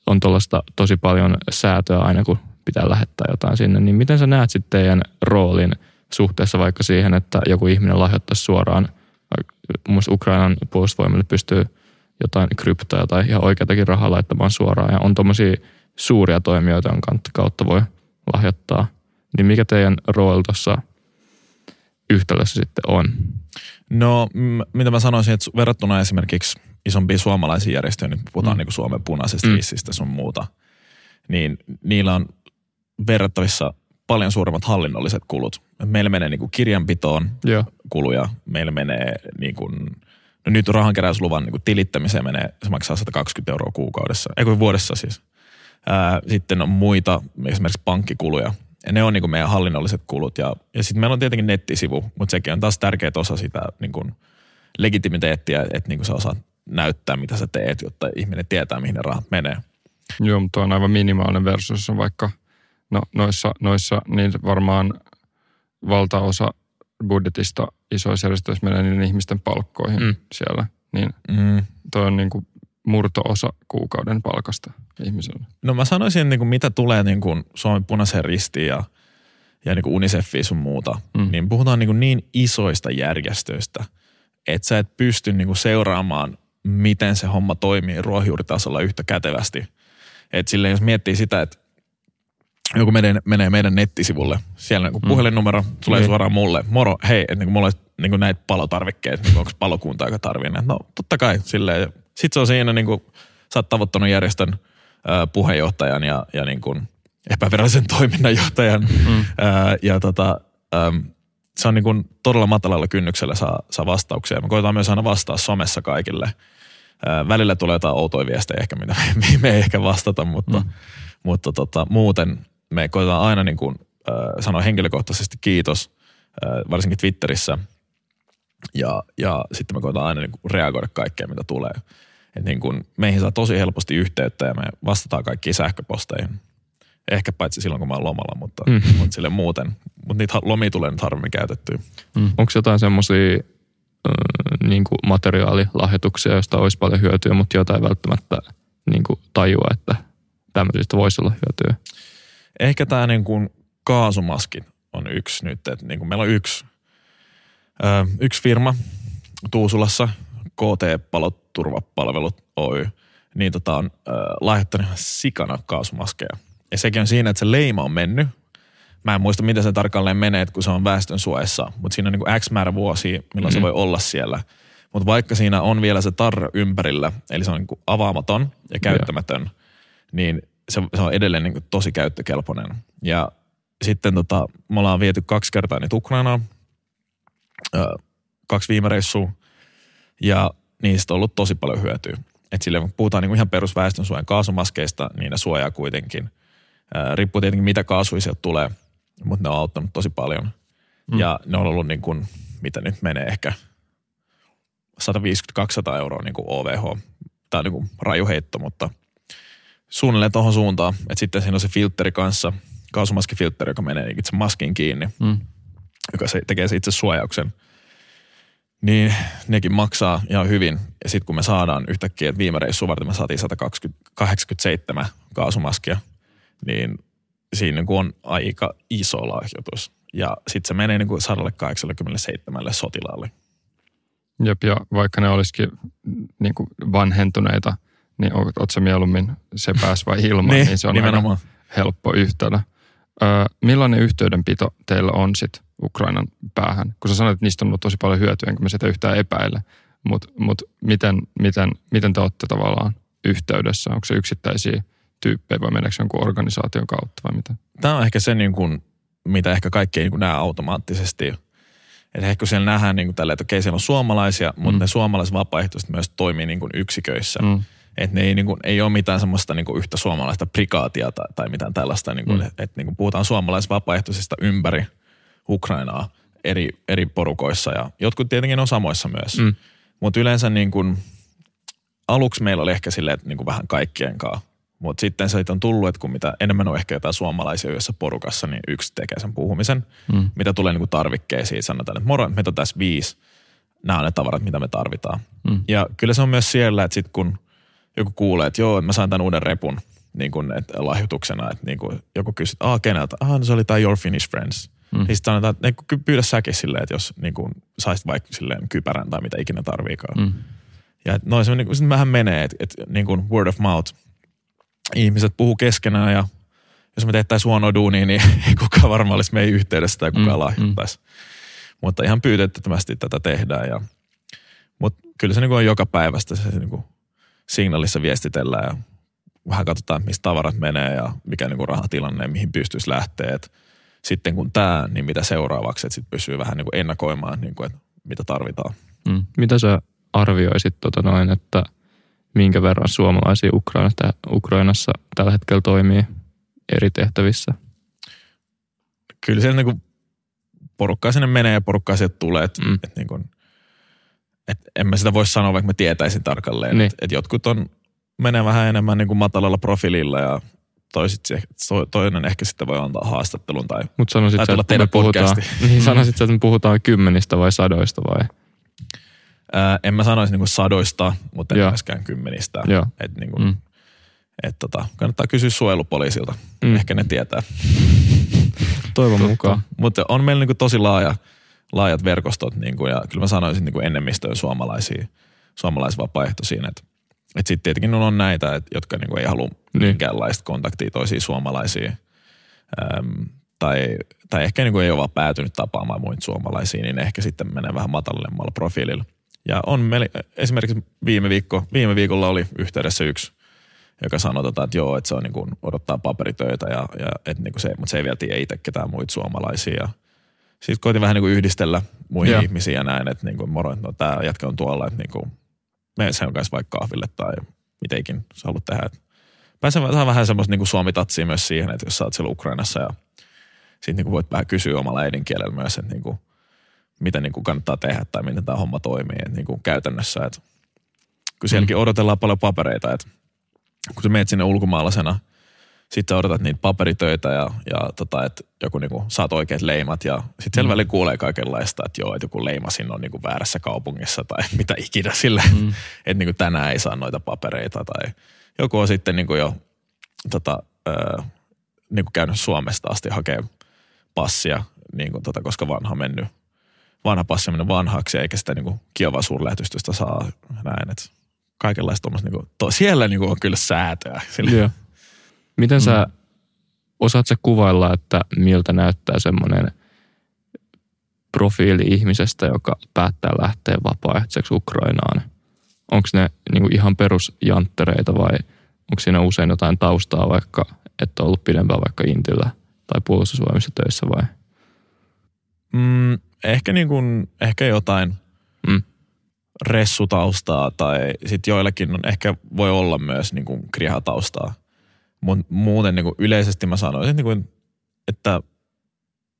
Speaker 2: on tuollaista tosi paljon säätöä aina, kun pitää lähettää jotain sinne. Niin miten sä näet sitten teidän roolin suhteessa vaikka siihen, että joku ihminen lahjoittaisi suoraan, vaikka muun muassa Ukrainan puolustusvoimille pystyy jotain kryptoja tai ihan oikeatakin rahaa laittamaan suoraan. Ja on tuommoisia suuria toimijoita, jonka kautta voi lahjoittaa Niin mikä teidän rooli tuossa yhtälössä sitten on?
Speaker 3: No, m- mitä mä sanoisin, että verrattuna esimerkiksi isompiin suomalaisiin järjestöihin, nyt puhutaan mm. niin kuin Suomen punaisesta mm. rististä sun muuta, niin niillä on verrattavissa paljon suuremmat hallinnolliset kulut. Meillä menee niin kuin kirjanpitoon
Speaker 2: Joo.
Speaker 3: kuluja, meillä menee niin kuin, no nyt rahankeräysluvan niin kuin tilittämiseen menee, se maksaa 120 euroa kuukaudessa, ei kun vuodessa siis. Ää, sitten on muita, esimerkiksi pankkikuluja, ja ne on niin kuin meidän hallinnolliset kulut. Ja, ja sitten meillä on tietenkin nettisivu, mutta sekin on taas tärkeä osa sitä niin kuin legitimiteettiä, että niin kuin sä osaat näyttää, mitä sä teet, jotta ihminen tietää, mihin ne rahat menee.
Speaker 2: Joo, mutta on aivan minimaalinen versus on vaikka no, noissa, noissa niin varmaan valtaosa budjetista isoissa järjestöissä menee niiden ihmisten palkkoihin
Speaker 3: Mm.
Speaker 2: siellä. Niin
Speaker 3: Mm.
Speaker 2: toi on niin kuin murto-osa kuukauden palkasta ihmiselle.
Speaker 3: No mä sanoisin, niin kuin mitä tulee niin kuin Suomen punaiseen ristiin ja, ja niin kuin Unicefiin sun muuta, mm.
Speaker 2: Mm.
Speaker 3: niin puhutaan niin, kuin niin isoista järjestöistä, että sä et pysty niin kuin seuraamaan, miten se homma toimii ruohonjuuritasolla yhtä kätevästi. Et silleen, jos miettii sitä, että joku menee, menee meidän nettisivulle, siellä niin kuin puhelinnumero tulee
Speaker 2: Niin.
Speaker 3: suoraan mulle, moro, hei, että niin mulla olisi niin näitä palotarvikkeita, niin onko palokunta, joka tarvii näitä. No totta kai, silleen. Sitten se on siinä, niin kuin, sä oot tavoittanut järjestön ö, puheenjohtajan ja, ja niin kuin epävirallisen toiminnanjohtajan. Mm. Ää, ja tota, äm, se on niin kuin todella matalalla kynnyksellä saa, saa vastauksia. Me koetaan myös aina vastaa somessa kaikille. Ää, välillä tulee jotain outoja viestejä ehkä, mitä me, me, me ei ehkä vastata, mutta, mm. mutta tota, muuten me koetaan aina niin kuin, äh, sanoa henkilökohtaisesti kiitos, äh, varsinkin Twitterissä. Ja, ja sitten me koetaan aina niin kuin reagoida kaikkeen, mitä tulee. Et niin kuin, meihin saa tosi helposti yhteyttä ja me vastataan kaikkiin sähköposteihin. Ehkä paitsi silloin, kun mä oon lomalla, mutta, mm. Mutta sille muuten. Mutta niitä lomia tulee nyt harvemmin käytettyä.
Speaker 2: Mm. Onko jotain semmoisia niin materiaalilahjoituksia, joista olisi paljon hyötyä, mutta jota ei välttämättä niin kuin tajua, että tämmöisistä voisi olla hyötyä?
Speaker 3: Ehkä tämä niin kuin kaasumaskit on yksi nyt. Et niin kuin meillä on yksi, ö, yksi firma Tuusulassa, KT Paloturvapalvelut Oy, niin tota on ö, lahjoittanut ihan sikana kaasumaskeja. Ja sekin on siinä, että se leima on mennyt. Mä en muista, miten se tarkalleen menee, että kun se on väestön suojassa, mutta siinä on niin kuin X määrä vuosia, milloin mm. se voi olla siellä. Mutta vaikka siinä on vielä se tarra ympärillä, eli se on niin kuin avaamaton ja käyttämätön, niin se, se on edelleen niin kuin tosi käyttökelpoinen. Ja sitten tota, me ollaan viety kaksi kertaa niitä Ukrainaan, ö, kaksi viime reissua, ja niistä on ollut tosi paljon hyötyä. Et sille kun puhutaan niin ihan perusväestönsuojan kaasumaskeista, niin ne suojaa kuitenkin. Ää, riippuu tietenkin mitä kaasuja sieltä tulee, mutta ne on auttanut tosi paljon. Mm. Ja ne on ollut niin kuin, mitä nyt menee ehkä 150-200 euroa niin kuin OVH. Tämä on niin kuin raju heitto, mutta suunnilleen tuohon suuntaan. Että sitten siinä on se filtteri kanssa, kaasumaskifiltteri, joka menee itse maskiin kiinni,
Speaker 2: Mm.
Speaker 3: joka se tekee se itse suojauksen. Niin nekin maksaa ihan hyvin. Ja sitten kun me saadaan yhtäkkiä, että viime reissuun varten me saatiin 187 kaasumaskia, niin siinä niin kuin on aika iso lahjoitus. Ja sitten se menee niin kuin 187 sotilaalle.
Speaker 2: Jep, ja vaikka ne olisikin niin kuin vanhentuneita, niin oot, sä mieluummin se pääs vai ilman, niin, niin se on
Speaker 3: nimenomaan.
Speaker 2: aika helppo yhtälö. Öö, millainen yhteydenpito teillä on sit Ukrainan päähän? Kun sä sanoit, että niistä on ollut tosi paljon hyötyä, enkä mä sitä yhtään epäile, mutta mut miten, miten, miten te olette tavallaan yhteydessä? Onko se yksittäisiä tyyppejä vai meneekö se jonkun organisaation kautta vai mitä?
Speaker 3: Tämä on ehkä se, niin kuin, mitä ehkä kaikki ei niin kuin näe automaattisesti. Että ehkä kun siellä nähdään niin kuin tällä, että okei, siellä on suomalaisia, mutta
Speaker 2: Mm.
Speaker 3: ne suomalaiset vapaaehtoiset myös toimii niin kuin yksiköissä.
Speaker 2: Mm.
Speaker 3: Että ne ei, niin kuin, ei ole mitään semmoista niin kuin yhtä suomalaista prikaatia tai, tai mitään tällaista. Niin kuin,
Speaker 2: Mm.
Speaker 3: Että niin kuin puhutaan suomalaisvapaaehtoisista ympäri Ukrainaa eri, eri porukoissa ja jotkut tietenkin on samoissa myös.
Speaker 2: Mm.
Speaker 3: Mutta yleensä niin kuin, aluksi meillä oli ehkä silleen, että niin kuin vähän kaikkien kanssa. Mutta sitten se on tullut, että kun mitä enemmän on ehkä jotain suomalaisia yhdessä porukassa, niin yksi tekee sen puhumisen.
Speaker 2: Mm.
Speaker 3: Mitä tulee niin kuin tarvikkeisiin, sanotaan, että moro, meitä on tässä viisi. Nämä on ne tavarat, mitä me tarvitaan.
Speaker 2: Mm.
Speaker 3: Ja kyllä se on myös siellä, että sitten kun joku kuulee, että joo, että mä sain tämän uuden repun niin kuin, että lahjoituksena, että niin kuin, joku kysyy, että keneltä? Ah, no se oli tämä Your Finnish Friends.
Speaker 2: Mm.
Speaker 3: Mm. Sitten sanotaan, että niin kuin, pyydä säkin silleen, että jos niin kuin, saisit vaikka silleen kypärän tai mitä ikinä tarviikaan.
Speaker 2: Mm.
Speaker 3: Ja et noin se niin sitten vähän menee, että et, niin kuin word of mouth. Ihmiset puhuu keskenään ja jos me tehtäisiin huonoa duunia, niin ei kukaan varmaan olisi meidän yhteydessä tai kukaan mm, lahjoittaisi. Mm. Mutta ihan pyytettömästi tätä tehdään. Ja, mutta kyllä se niin on joka päivästä se niin kuin signaalissa viestitellään ja vähän katsotaan, mistä tavarat menee ja mikä niin kuin rahatilanne, mihin pystyisi lähteä. Et sitten kun tämä, niin mitä seuraavaksi, että sitten pysyy vähän niin kuin ennakoimaan, niin kuin, että mitä tarvitaan.
Speaker 2: Mm. Mitä sä arvioisit tota noin, että minkä verran suomalaisia Ukrainassa, Ukrainassa tällä hetkellä toimii eri tehtävissä?
Speaker 3: Kyllä siellä niin porukkaa sinne menee ja porukkaa sieltä tulee. Että, mm. että niin kuin, että en mä sitä voi sanoa, vaikka mä tietäisin tarkalleen. Niin. Että, että jotkut on, menee vähän enemmän niin kuin matalalla profiililla ja toisit, toinen ehkä sitten voi antaa haastattelun tai,
Speaker 2: Mut sanoisit
Speaker 3: tai
Speaker 2: tulla teidän puhutaan, niin sanoisit että me puhutaan kymmenistä vai sadoista vai?
Speaker 3: Ää, en mä sanoisi niin sadoista, mutta en Joo. myöskään kymmenistä.
Speaker 2: Joo.
Speaker 3: Et niin kuin, mm. et tota, kannattaa kysyä suojelupoliisilta. Mm. Ehkä ne tietää.
Speaker 2: Toivon mukaan.
Speaker 3: Mutta on meillä niin kuin tosi laaja, laajat verkostot niin kuin, ja kyllä mä sanoisin niin kuin enemmistöön suomalaisia, suomalaisvapaaehtoisiin. Että et sitten tietenkin on näitä, et, jotka niin kuin ei halua niin. minkäänlaista kontaktia toisiin suomalaisiin. Öm, tai, tai ehkä niin kuin ei ole vaan päätynyt tapaamaan muita suomalaisia, niin ehkä sitten menee vähän matalemmalla profiililla. Ja on meillä, esimerkiksi viime, viikko, viime viikolla oli yhteydessä yksi, joka sanoi, tota, että joo, että se on niin kuin, odottaa paperitöitä, ja, ja että niin kuin se, mutta se ei vielä tiedä itse ketään muita suomalaisia. Ja sitten koitin vähän niin kuin yhdistellä muihin ja. ihmisiin ja näin, että niin kuin, moro, no tämä jätkä on tuolla, että niin kuin, mene sen kanssa vaikka kahville tai mitenkin sä haluat tehdä. Pääsen vähän semmoista niin suomitatsia myös siihen, että jos sä oot siellä Ukrainassa ja sitten niin voit vähän kysyä omalla äidinkielellä myös, että niin kuin, mitä niin kuin kannattaa tehdä tai miten tämä homma toimii että niin kuin käytännössä. Että kun sielläkin mm. odotellaan paljon papereita, että kun sä meet sinne ulkomaalaisena, sitten odotat niitä paperitöitä ja, ja tota, että joku niinku, saat oikeat leimat ja sitten siellä mm. välillä kuulee kaikenlaista, että joo, että joku leima sinne on niinku väärässä kaupungissa tai mitä ikinä sille, mm. että niinku tänään ei saa noita papereita tai joku on sitten niinku jo tota, ö, niinku käynyt Suomesta asti hakemaan passia, niinku tota, koska vanha mennyt vanha passi mennyt vanhaksi eikä sitä niinku Kiovan suurlähetystystä saa näin. Et kaikenlaista niinku, to, siellä niinku on kyllä säätöä.
Speaker 2: Joo. Miten mm. sä, osaat sä kuvailla, että miltä näyttää semmoinen profiili ihmisestä, joka päättää lähteä vapaaehtoiseksi Ukrainaan? Onko ne niinku ihan perusjanttereita vai onko siinä usein jotain taustaa vaikka, että on ollut pidempään vaikka Intillä tai puolustusvoimissa töissä vai?
Speaker 3: Mm, ehkä, niin kuin, ehkä jotain mm. ressutaustaa tai sitten joillakin on, ehkä voi olla myös niin kuin krihataustaa. Muuten niin kuin yleisesti mä sanoisin, niin kuin, että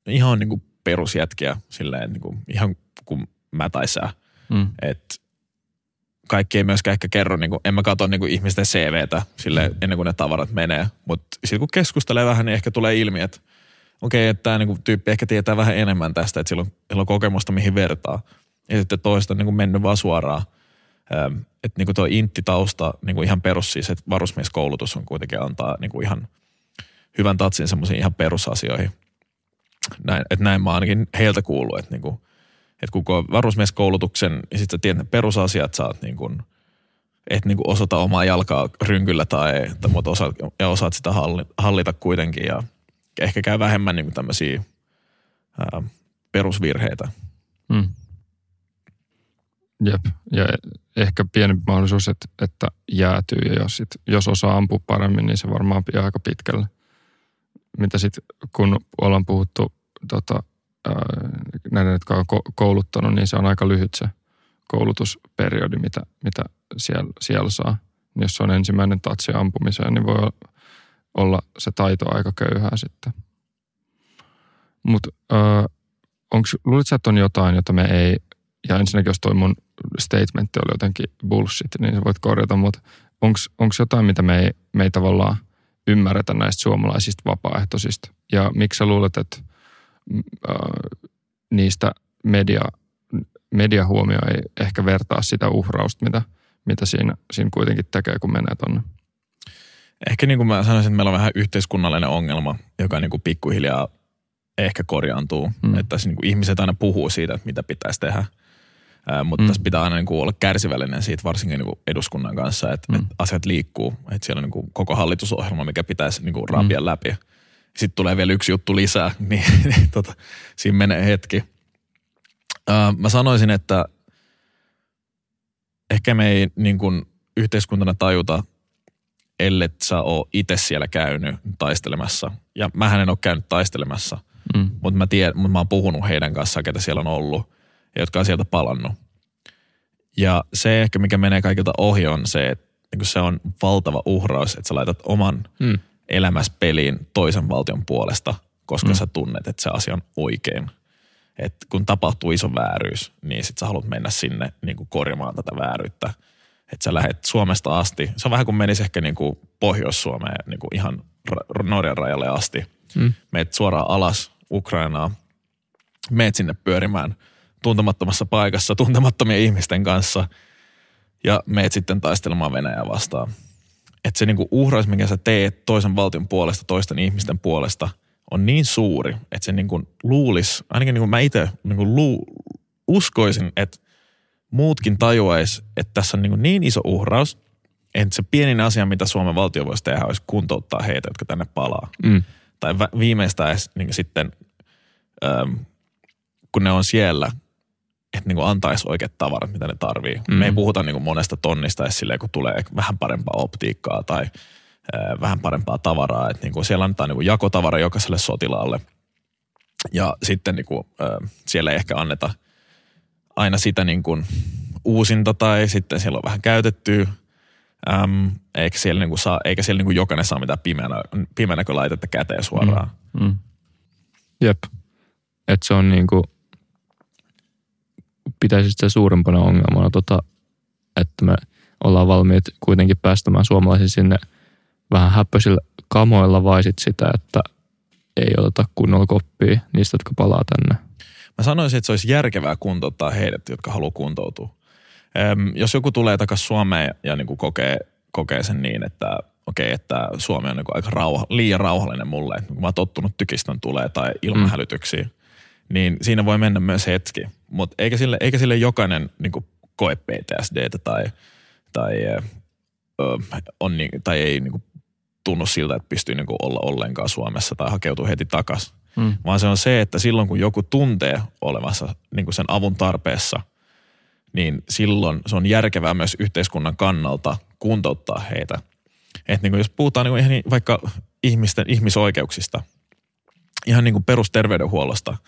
Speaker 3: ihan niin kuin perusjätkiä silleen niin kuin, ihan kuin mä tai sä. Mm. Että kaikki ei myöskään ehkä kerro, niin kuin, en mä katso niin kuin ihmisten CVtä sille mm. ennen kuin ne tavarat menee. Mutta sitten kun keskustelee vähän, niin ehkä tulee ilmi, että okei, että tämä niinku tyyppi ehkä tietää vähän enemmän tästä, että sillä on, sillä on kokemusta mihin vertaa. Ja sitten toista on niinku mennyt vaan suoraan. Että niinku tuo intti-tausta, niinku ihan perus siis, että varusmieskoulutus on kuitenkin antaa niinku ihan hyvän tatsin semmoisiin ihan perusasioihin. Näin, että näin mä ainakin heiltä kuuluu, että niinku, että kun varusmieskoulutuksen ja sitten sä tiedät ne perusasiat, sä oot niinku, et niinku osata omaa jalkaa rynkyllä tai, tai mutta osaat, ja osaat sitä hallita kuitenkin ja – ehkä käy vähemmän niin tämmöisiä perusvirheitä. Mm.
Speaker 2: Jep, ja ehkä pieni mahdollisuus, että, että jäätyy ja jos, sit, jos osaa ampua paremmin, niin se varmaan vie aika pitkälle. Mitä sitten, kun ollaan puhuttu tota, näiden, jotka on kouluttanut, niin se on aika lyhyt se koulutusperiodi, mitä, mitä siellä, siellä saa. Jos se on ensimmäinen tatsi ampumiseen, niin voi olla se taito aika köyhää sitten. Mutta luuletko että on jotain, jota me ei, ja ensinnäkin jos toi mun statementti oli jotenkin bullshit, niin sä voit korjata, mutta onko jotain, mitä me ei, me ei tavallaan ymmärretä näistä suomalaisista vapaaehtoisista? Ja miksi sä luulet, että äh, niistä media, media huomio ei ehkä vertaa sitä uhrausta, mitä, mitä siinä, siinä kuitenkin tekee, kun menee tonne?
Speaker 3: Ehkä niin kuin mä sanoisin, että meillä on vähän yhteiskunnallinen ongelma, joka niin kuin pikkuhiljaa ehkä korjaantuu. Mm. Että tässä niin kuin ihmiset aina puhuu siitä, että mitä pitäisi tehdä. Ää, mutta mm. tässä pitää aina niin kuin olla kärsivällinen siitä, varsinkin niin kuin eduskunnan kanssa, että, mm. että asiat liikkuu. Että siellä on niin kuin koko hallitusohjelma, mikä pitäisi niin kuin rapia mm. läpi. Sitten tulee vielä yksi juttu lisää, niin, niin tota, siinä menee hetki. Ää, mä sanoisin, että ehkä me ei niin kuin yhteiskuntana tajuta, ellet sä oo itse siellä käynyt taistelemassa. Ja mä en ole käynyt taistelemassa, mm. mutta mä, tiedän, mutta mä oon puhunut heidän kanssaan, ketä siellä on ollut jotka on sieltä palannut. Ja se ehkä, mikä menee kaikilta ohi, on se, että niin se on valtava uhraus, että sä laitat oman mm. elämässä peliin toisen valtion puolesta, koska mm. sä tunnet, että se asia on oikein. Et kun tapahtuu iso vääryys, niin sit sä haluat mennä sinne niin kuin korjaamaan tätä vääryyttä. Että sä lähdet Suomesta asti. Se on vähän kuin menisi ehkä niin kuin Pohjois-Suomeen niin kuin ihan Norjan rajalle asti. Mm. Meet suoraan alas Ukrainaa, meet sinne pyörimään – tuntemattomassa paikassa tuntemattomien ihmisten kanssa ja meet sitten taistelemaan Venäjää vastaan. Että se niinku uhraus, mikä sä teet toisen valtion puolesta, toisten ihmisten puolesta, on niin suuri, että se niinku luulis, ainakin niinku mä itse niinku lu, uskoisin, että muutkin tajuais, että tässä on niinku niin iso uhraus, että se pienin asia, mitä Suomen valtio voisi tehdä, olisi kuntouttaa heitä, jotka tänne palaa. Mm. Tai viimeistään niin sitten, ähm, kun ne on siellä, että niin antaisi oikeat tavarat, mitä ne tarvii. Mm. Me ei puhuta niin kuin monesta tonnista edes silleen, kun tulee vähän parempaa optiikkaa tai äh, vähän parempaa tavaraa. Että niin kuin siellä annetaan niin kuin jakotavara jokaiselle sotilaalle. Ja sitten niin kuin, äh, siellä ei ehkä anneta aina sitä niin kuin uusinta tai sitten siellä on vähän käytettyä. Ähm, eikä siellä, niin kuin saa, eikä siellä niin kuin jokainen saa mitään pimeänä, pimeänäkölaitetta käteen suoraan. Mm. Mm.
Speaker 2: Jep. Että se on niin kuin – pitäisi sitä suurempana ongelmana, tota, että me ollaan valmiit kuitenkin päästämään suomalaisia sinne vähän häppöisillä kamoilla vai sit sitä, että ei oteta kunnolla koppia niistä, jotka palaa tänne.
Speaker 3: Mä sanoisin, että se olisi järkevää kuntouttaa heidät, jotka haluaa kuntoutua. Öm, jos joku tulee takaisin Suomeen ja niin kuin kokee, kokee sen niin, että okei, okay, että Suomi on niin kuin aika rauha, liian rauhallinen mulle, että mä oon tottunut tykistön tulee tai ilmahälytyksiin, mm niin siinä voi mennä myös hetki. Mutta eikä sille, eikä sille jokainen niin koe PTSDtä tai, tai, ö, on, niin, tai ei niin kuin, tunnu siltä, että pystyy niin kuin, olla ollenkaan Suomessa tai hakeutuu heti takaisin. Mm. Vaan se on se, että silloin kun joku tuntee olevassa niin kuin sen avun tarpeessa, niin silloin se on järkevää myös yhteiskunnan kannalta kuntouttaa heitä. Että niin kuin jos puhutaan niin kuin vaikka ihmisten ihmisoikeuksista, ihan niin kuin perusterveydenhuollosta –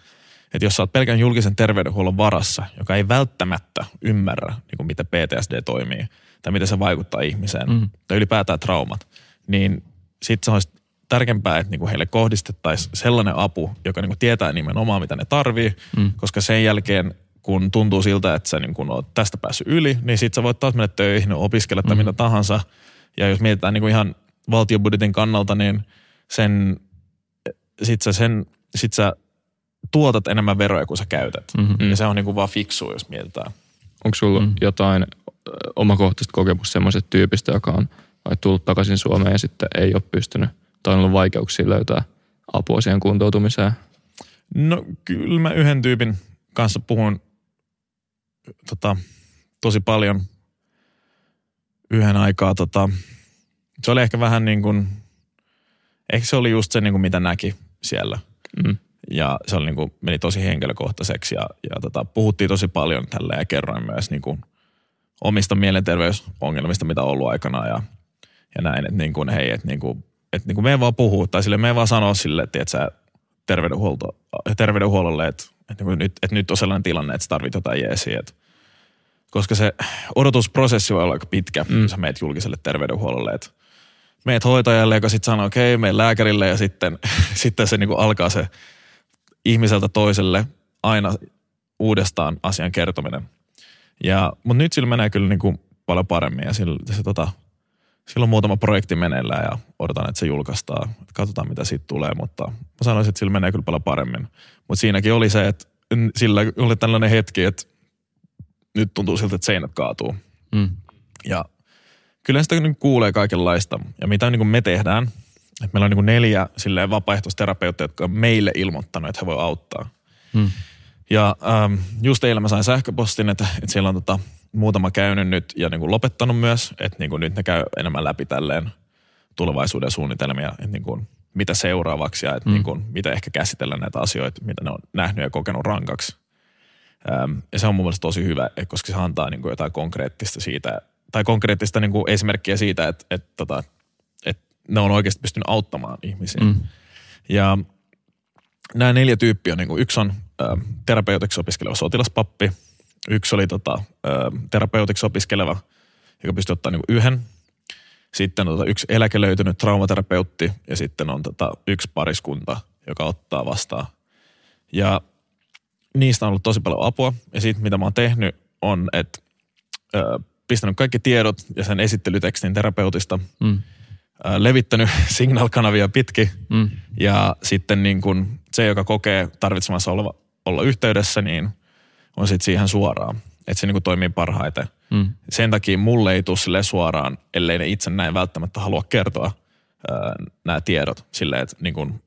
Speaker 3: että jos sä oot pelkän julkisen terveydenhuollon varassa, joka ei välttämättä ymmärrä, niin kuin miten PTSD toimii tai miten se vaikuttaa ihmiseen mm. tai ylipäätään traumat, niin sitten se olisi tärkeämpää, että niinku heille kohdistettaisiin sellainen apu, joka niinku tietää nimenomaan, mitä ne tarvii, mm. koska sen jälkeen, kun tuntuu siltä, että sä niinku oot tästä päässyt yli, niin sitten sä voit taas mennä töihin, opiskella tai mm. mitä tahansa. Ja jos mietitään niinku ihan valtiobudjetin kannalta, niin sen, sit sä, sen, sit sä tuotat enemmän veroja kuin sä käytät. Mm-hmm. Ja se on niin kuin vaan fiksu, jos mietitään.
Speaker 2: Onko sulla mm-hmm. jotain omakohtaista kokemusta semmoisesta tyypistä, joka on tullut takaisin Suomeen ja sitten ei ole pystynyt tai on ollut vaikeuksia löytää apua siihen kuntoutumiseen?
Speaker 3: No kyllä mä yhden tyypin kanssa puhun tota, tosi paljon yhden aikaa. Tota, se oli ehkä vähän niin kuin, ehkä se oli just se niin kuin mitä näki siellä. Mm. Ja se oli niin kuin, meni tosi henkilökohtaiseksi ja, ja tota, puhuttiin tosi paljon tällä ja kerroin myös niin kuin, omista mielenterveysongelmista, mitä on ollut aikana ja, ja näin, että niin kuin, hei, että niin kuin, että niin kuin me ei vaan puhua tai sille me ei vaan sanoa sille, että sä terveydenhuolto, terveydenhuollolle, että, että, niin nyt, että nyt on sellainen tilanne, että sä tarvit jotain jeesiä, että koska se odotusprosessi voi olla aika pitkä, mm. sä meet julkiselle terveydenhuollolle, että meet hoitajalle, joka sitten sanoo, okei, okay, mene lääkärille ja sitten, sitten se niinku alkaa se ihmiseltä toiselle aina uudestaan asian kertominen. Ja, mutta nyt sillä menee kyllä niin kuin paljon paremmin ja sillä, se, tota, sillä on muutama projekti meneillään ja odotan, että se julkaistaan. Katsotaan, mitä siitä tulee, mutta mä sanoisin, että sillä menee kyllä paljon paremmin. Mutta siinäkin oli se, että sillä oli tällainen hetki, että nyt tuntuu siltä, että seinät kaatuu. Mm. Ja kyllä sitä niin kuulee kaikenlaista. Ja mitä niin kuin me tehdään, että meillä on niin neljä silleen vapaaehtoisterapeuttia, jotka on meille ilmoittanut, että he voi auttaa. Hmm. Ja ähm, just eilen mä sain sähköpostin, että, että siellä on tota, muutama käynyt nyt ja niin kuin lopettanut myös, että niin kuin nyt ne käy enemmän läpi tälleen tulevaisuuden suunnitelmia, että niin kuin mitä seuraavaksi ja että
Speaker 2: Mm.
Speaker 3: niin kuin, mitä ehkä käsitellä näitä asioita, mitä ne on nähnyt ja kokenut rankaksi. Ähm, ja se on mun mielestä tosi hyvä, koska se antaa niin kuin jotain konkreettista siitä, tai konkreettista niin kuin esimerkkiä siitä, että, että, tota, että ne on oikeasti pystynyt auttamaan ihmisiä.
Speaker 2: Mm.
Speaker 3: Ja nämä neljä tyyppiä, niin kuin yksi on ö, terapeutiksi opiskeleva sotilaspappi, yksi oli tota, ö, terapeutiksi opiskeleva, joka pystyi ottaa niin yhden, sitten tota, yksi eläkelöytynyt traumaterapeutti ja sitten on tota, yksi pariskunta, joka ottaa vastaan. Ja niistä on ollut tosi paljon apua ja sitten mitä mä oon tehnyt on, että ö, pistänyt kaikki tiedot ja sen esittelytekstin terapeutista,
Speaker 2: Mm.
Speaker 3: Levittänyt signal-kanavia pitkin
Speaker 2: Mm.
Speaker 3: ja sitten niin kun se, joka kokee tarvitsemansa olla, olla yhteydessä, niin on sitten siihen suoraan. Että se niin kun toimii parhaiten.
Speaker 2: Mm.
Speaker 3: Sen takia mulle ei tule sille suoraan, ellei ne itse näin välttämättä halua kertoa nämä tiedot. Silleen, että niin kun,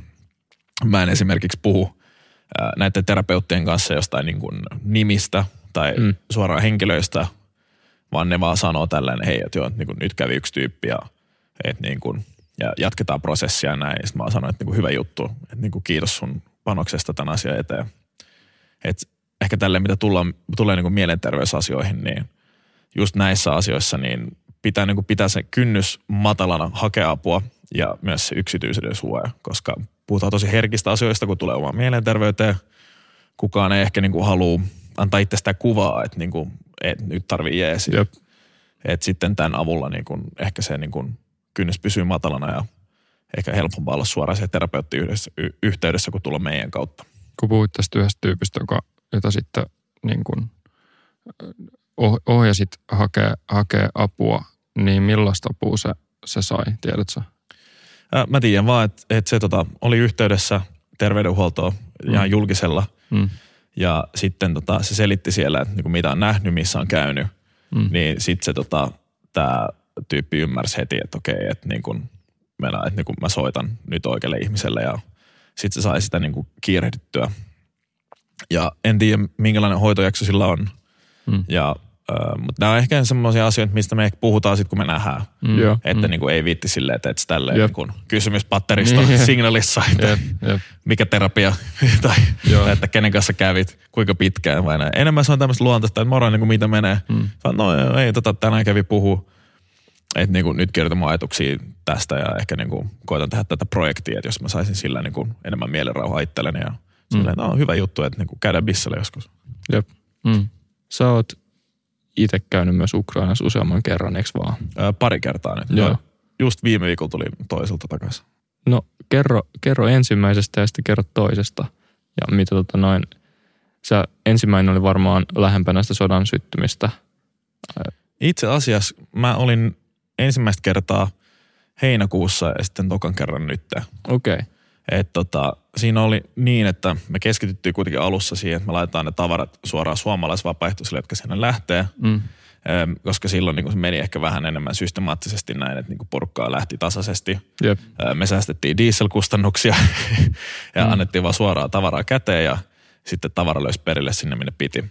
Speaker 3: mä en esimerkiksi puhu ää, näiden terapeuttien kanssa jostain niin kun nimistä tai mm. Suoraan henkilöistä, vaan ne vaan sanoo tällainen, hei, että joo, niin kun nyt kävi yksi tyyppi ja, et niin kun, ja jatketaan prosessia ja näin. Sitten mä sanoin, että niin kun hyvä juttu, että niin kun kiitos sun panoksesta tämän asian eteen. Et ehkä tälle, mitä tullaan, tulee niin kun mielenterveysasioihin, niin just näissä asioissa niin pitää niin kuin pitää se kynnys matalana hakea apua ja myös se yksityisyyden suoja, koska puhutaan tosi herkistä asioista, kun tulee omaan mielenterveyteen. Kukaan ei ehkä niin kuin halua antaa itse sitä kuvaa, että, niin kuin, että nyt tarvii jeesi.
Speaker 2: Jep.
Speaker 3: Et sitten tämän avulla niin kuin ehkä se niin kuin kynnys pysyy matalana ja ehkä helpompaa olla suoraan se terapeutti yhdessä, y- yhteydessä, kun tulla meidän kautta.
Speaker 2: kun puhuit tästä yhdestä tyypistä, joka, jota sitten niin kuin, oh, ohjasit hakea, hakea apua, niin millaista apua se, se sai, tiedätkö?
Speaker 3: Ää, Mä tiedän vaan, että, että se tota, oli yhteydessä terveydenhuoltoon ja
Speaker 2: Mm.
Speaker 3: julkisella
Speaker 2: Mm.
Speaker 3: ja sitten tota, se selitti siellä, että niin mitä on nähnyt, missä on käynyt,
Speaker 2: Mm.
Speaker 3: niin sitten se tota, tämä tyyppi ymmärsi heti, että okei, että niin kuin, että niin kuin mä soitan nyt oikealle ihmiselle ja sitten se sai sitä niin kuin kiirehdittyä. Ja en tiedä, minkälainen hoitojakso sillä on,
Speaker 2: Mm.
Speaker 3: ja, äh, mutta nämä on ehkä semmoisia asioita, mistä me ehkä puhutaan sitten, kun me nähdään.
Speaker 2: Mm. Joo.
Speaker 3: Että
Speaker 2: Mm.
Speaker 3: niin kuin ei viitti silleen, että et tälleen
Speaker 2: Jep.
Speaker 3: niin kuin kysymyspatterista
Speaker 2: Niin, jep.
Speaker 3: signalissa, että
Speaker 2: Jep, jep.
Speaker 3: mikä terapia tai,
Speaker 2: Joo.
Speaker 3: tai että kenen kanssa kävit, kuinka pitkään vai näin. Enemmän se on tämmöistä luontaista, että moro, niin kuin mitä menee.
Speaker 2: Mm.
Speaker 3: Vaan, no ei, tota, tänään kävi puhu, että niin kuin, nyt kirjoitan mun ajatuksia tästä ja ehkä niin kuin, koitan tehdä tätä projektia, että jos mä saisin sillä niin kuin, enemmän mielenrauhaa itselleni ja silleen, no hyvä juttu, että niin kuin, käydään bissellä joskus.
Speaker 2: Jep. Mm. Sä oot itse käynyt myös Ukrainassa useamman kerran, eikö vaan?
Speaker 3: Ää, pari kertaa nyt.
Speaker 2: Joo.
Speaker 3: Just viime viikolla tuli toiselta takaisin.
Speaker 2: No kerro, kerro ensimmäisestä ja sitten kerro toisesta. Ja mitä tota noin, sä, ensimmäinen oli varmaan lähempänä sitä sodan syttymistä.
Speaker 3: Itse asiassa mä olin ensimmäistä kertaa heinäkuussa ja sitten tokan kerran nyt.
Speaker 2: Okei. Okay.
Speaker 3: Et tota, siinä oli niin, että me keskityttiin kuitenkin alussa siihen, että me laitetaan ne tavarat suoraan suomalaisvapaaehtoisille, jotka sinne lähtee.
Speaker 2: Mm.
Speaker 3: Koska silloin niin se meni ehkä vähän enemmän systemaattisesti näin, että niin porukkaa lähti tasaisesti.
Speaker 2: Jep.
Speaker 3: Me säästettiin dieselkustannuksia ja
Speaker 2: Mm.
Speaker 3: annettiin vaan suoraan tavaraa käteen ja sitten tavara löysi perille sinne, minne piti.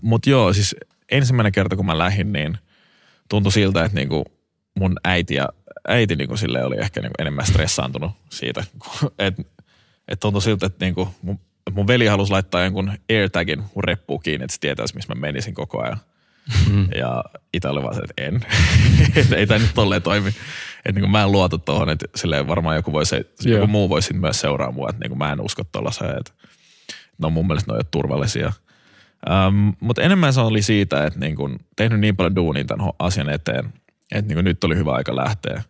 Speaker 3: Mutta joo, siis ensimmäinen kerta kun mä lähdin, niin tuntui siltä, että niinku mun äiti ja äiti niinku sille oli ehkä niinku enemmän stressaantunut siitä. Että et tuntui siltä, että niinku mun, et mun veli halusi laittaa jonkun AirTagin mun reppuun kiinni, että se tietäisi, missä mä menisin koko ajan.
Speaker 2: Mm.
Speaker 3: Ja Itä oli vaan se, että en. että ei tämä nyt tolleen toimi. Että niin mä en luota tuohon, että silleen varmaan joku, voisi,
Speaker 2: Joo.
Speaker 3: joku muu voisi myös seuraa mua, että niin mä en usko tuollaiseen, että ne on mun mielestä ne on turvallisia. Um, mutta enemmän se oli siitä, että niin kun tehnyt niin paljon duunia tämän asian eteen, että niin kun nyt oli hyvä aika lähteä.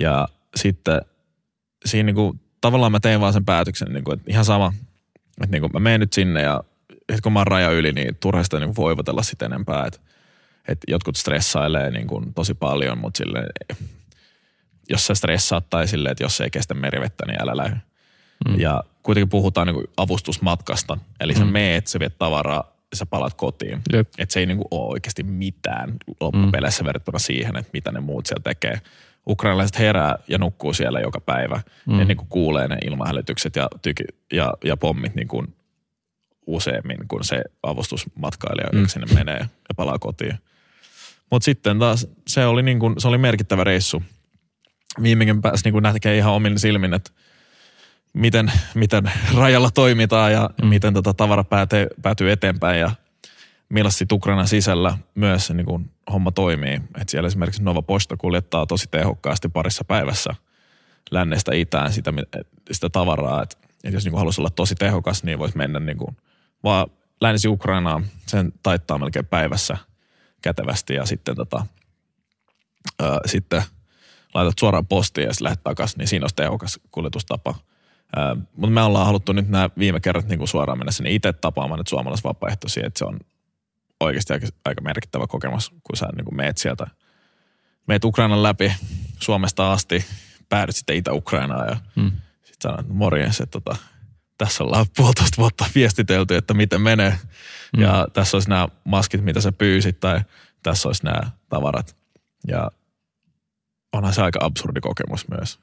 Speaker 3: Ja sitten siinä niin kun, tavallaan mä tein vaan sen päätöksen, niin kun, että ihan sama, että niin kun mä menen nyt sinne ja että kun mä oon raja yli, niin turha sitä niin voivotella sitä enempää. Että, että jotkut stressailee niin kuin tosi paljon, mutta jos sä stressaat tai silleen, että jos ei kestä merivettä, niin älä lähde.
Speaker 2: Mm.
Speaker 3: Ja kuitenkin puhutaan niin kuin avustusmatkasta. Eli sä
Speaker 2: Mm.
Speaker 3: meet, sä viet tavaraa ja sä palat kotiin.
Speaker 2: Jep.
Speaker 3: Että se ei niin kuin ole oikeasti mitään loppupeleissä mm. verrattuna siihen, että mitä ne muut siellä tekee. Ukrainalaiset herää ja nukkuu siellä joka päivä.
Speaker 2: Mm.
Speaker 3: Ne niin kuin kuulee ne ilmahälytykset ja, tyki, ja, ja pommit niin kuin useammin kuin se avustusmatkailija,
Speaker 2: Mm.
Speaker 3: joka sinne menee ja palaa kotiin. Mutta sitten taas se oli, niin kuin, se oli merkittävä reissu. viimeinkin pääsi niin näkee ihan omin silmin, että miten, miten rajalla toimitaan ja mm. miten tota tavara päätyy, päätyy eteenpäin ja millaisesti Ukrainan sisällä myös niin kuin homma toimii. Et siellä esimerkiksi Nova Posta kuljettaa tosi tehokkaasti parissa päivässä lännestä itään sitä, sitä tavaraa. Et, et jos niin kuin haluaisi olla tosi tehokas, niin voisi mennä niin kuin vaan länsi Ukrainaan, sen taittaa melkein päivässä kätevästi ja sitten, tota, ää, sitten laitat suoraan postiin ja sitten lähdet takaisin, niin siinä olisi tehokas kuljetustapa. Mutta me ollaan haluttu nyt nämä viime kerrat niin kuin suoraan mennä sinne itse tapaamaan nyt suomalaisvapaaehtoisia, että se on oikeasti aika, aika merkittävä kokemus, kun sä niin kuin meet sieltä, meet Ukrainan läpi Suomesta asti, päädyt sitten Itä-Ukrainaan ja hmm. sitten sanot morjens, että tota, tässä ollaan puolitoista vuotta viestitelty, että miten menee. Hmm. Ja tässä olisi nämä maskit, mitä sä pyysit, tai tässä olisi nämä tavarat. Ja onhan se aika absurdi kokemus myös.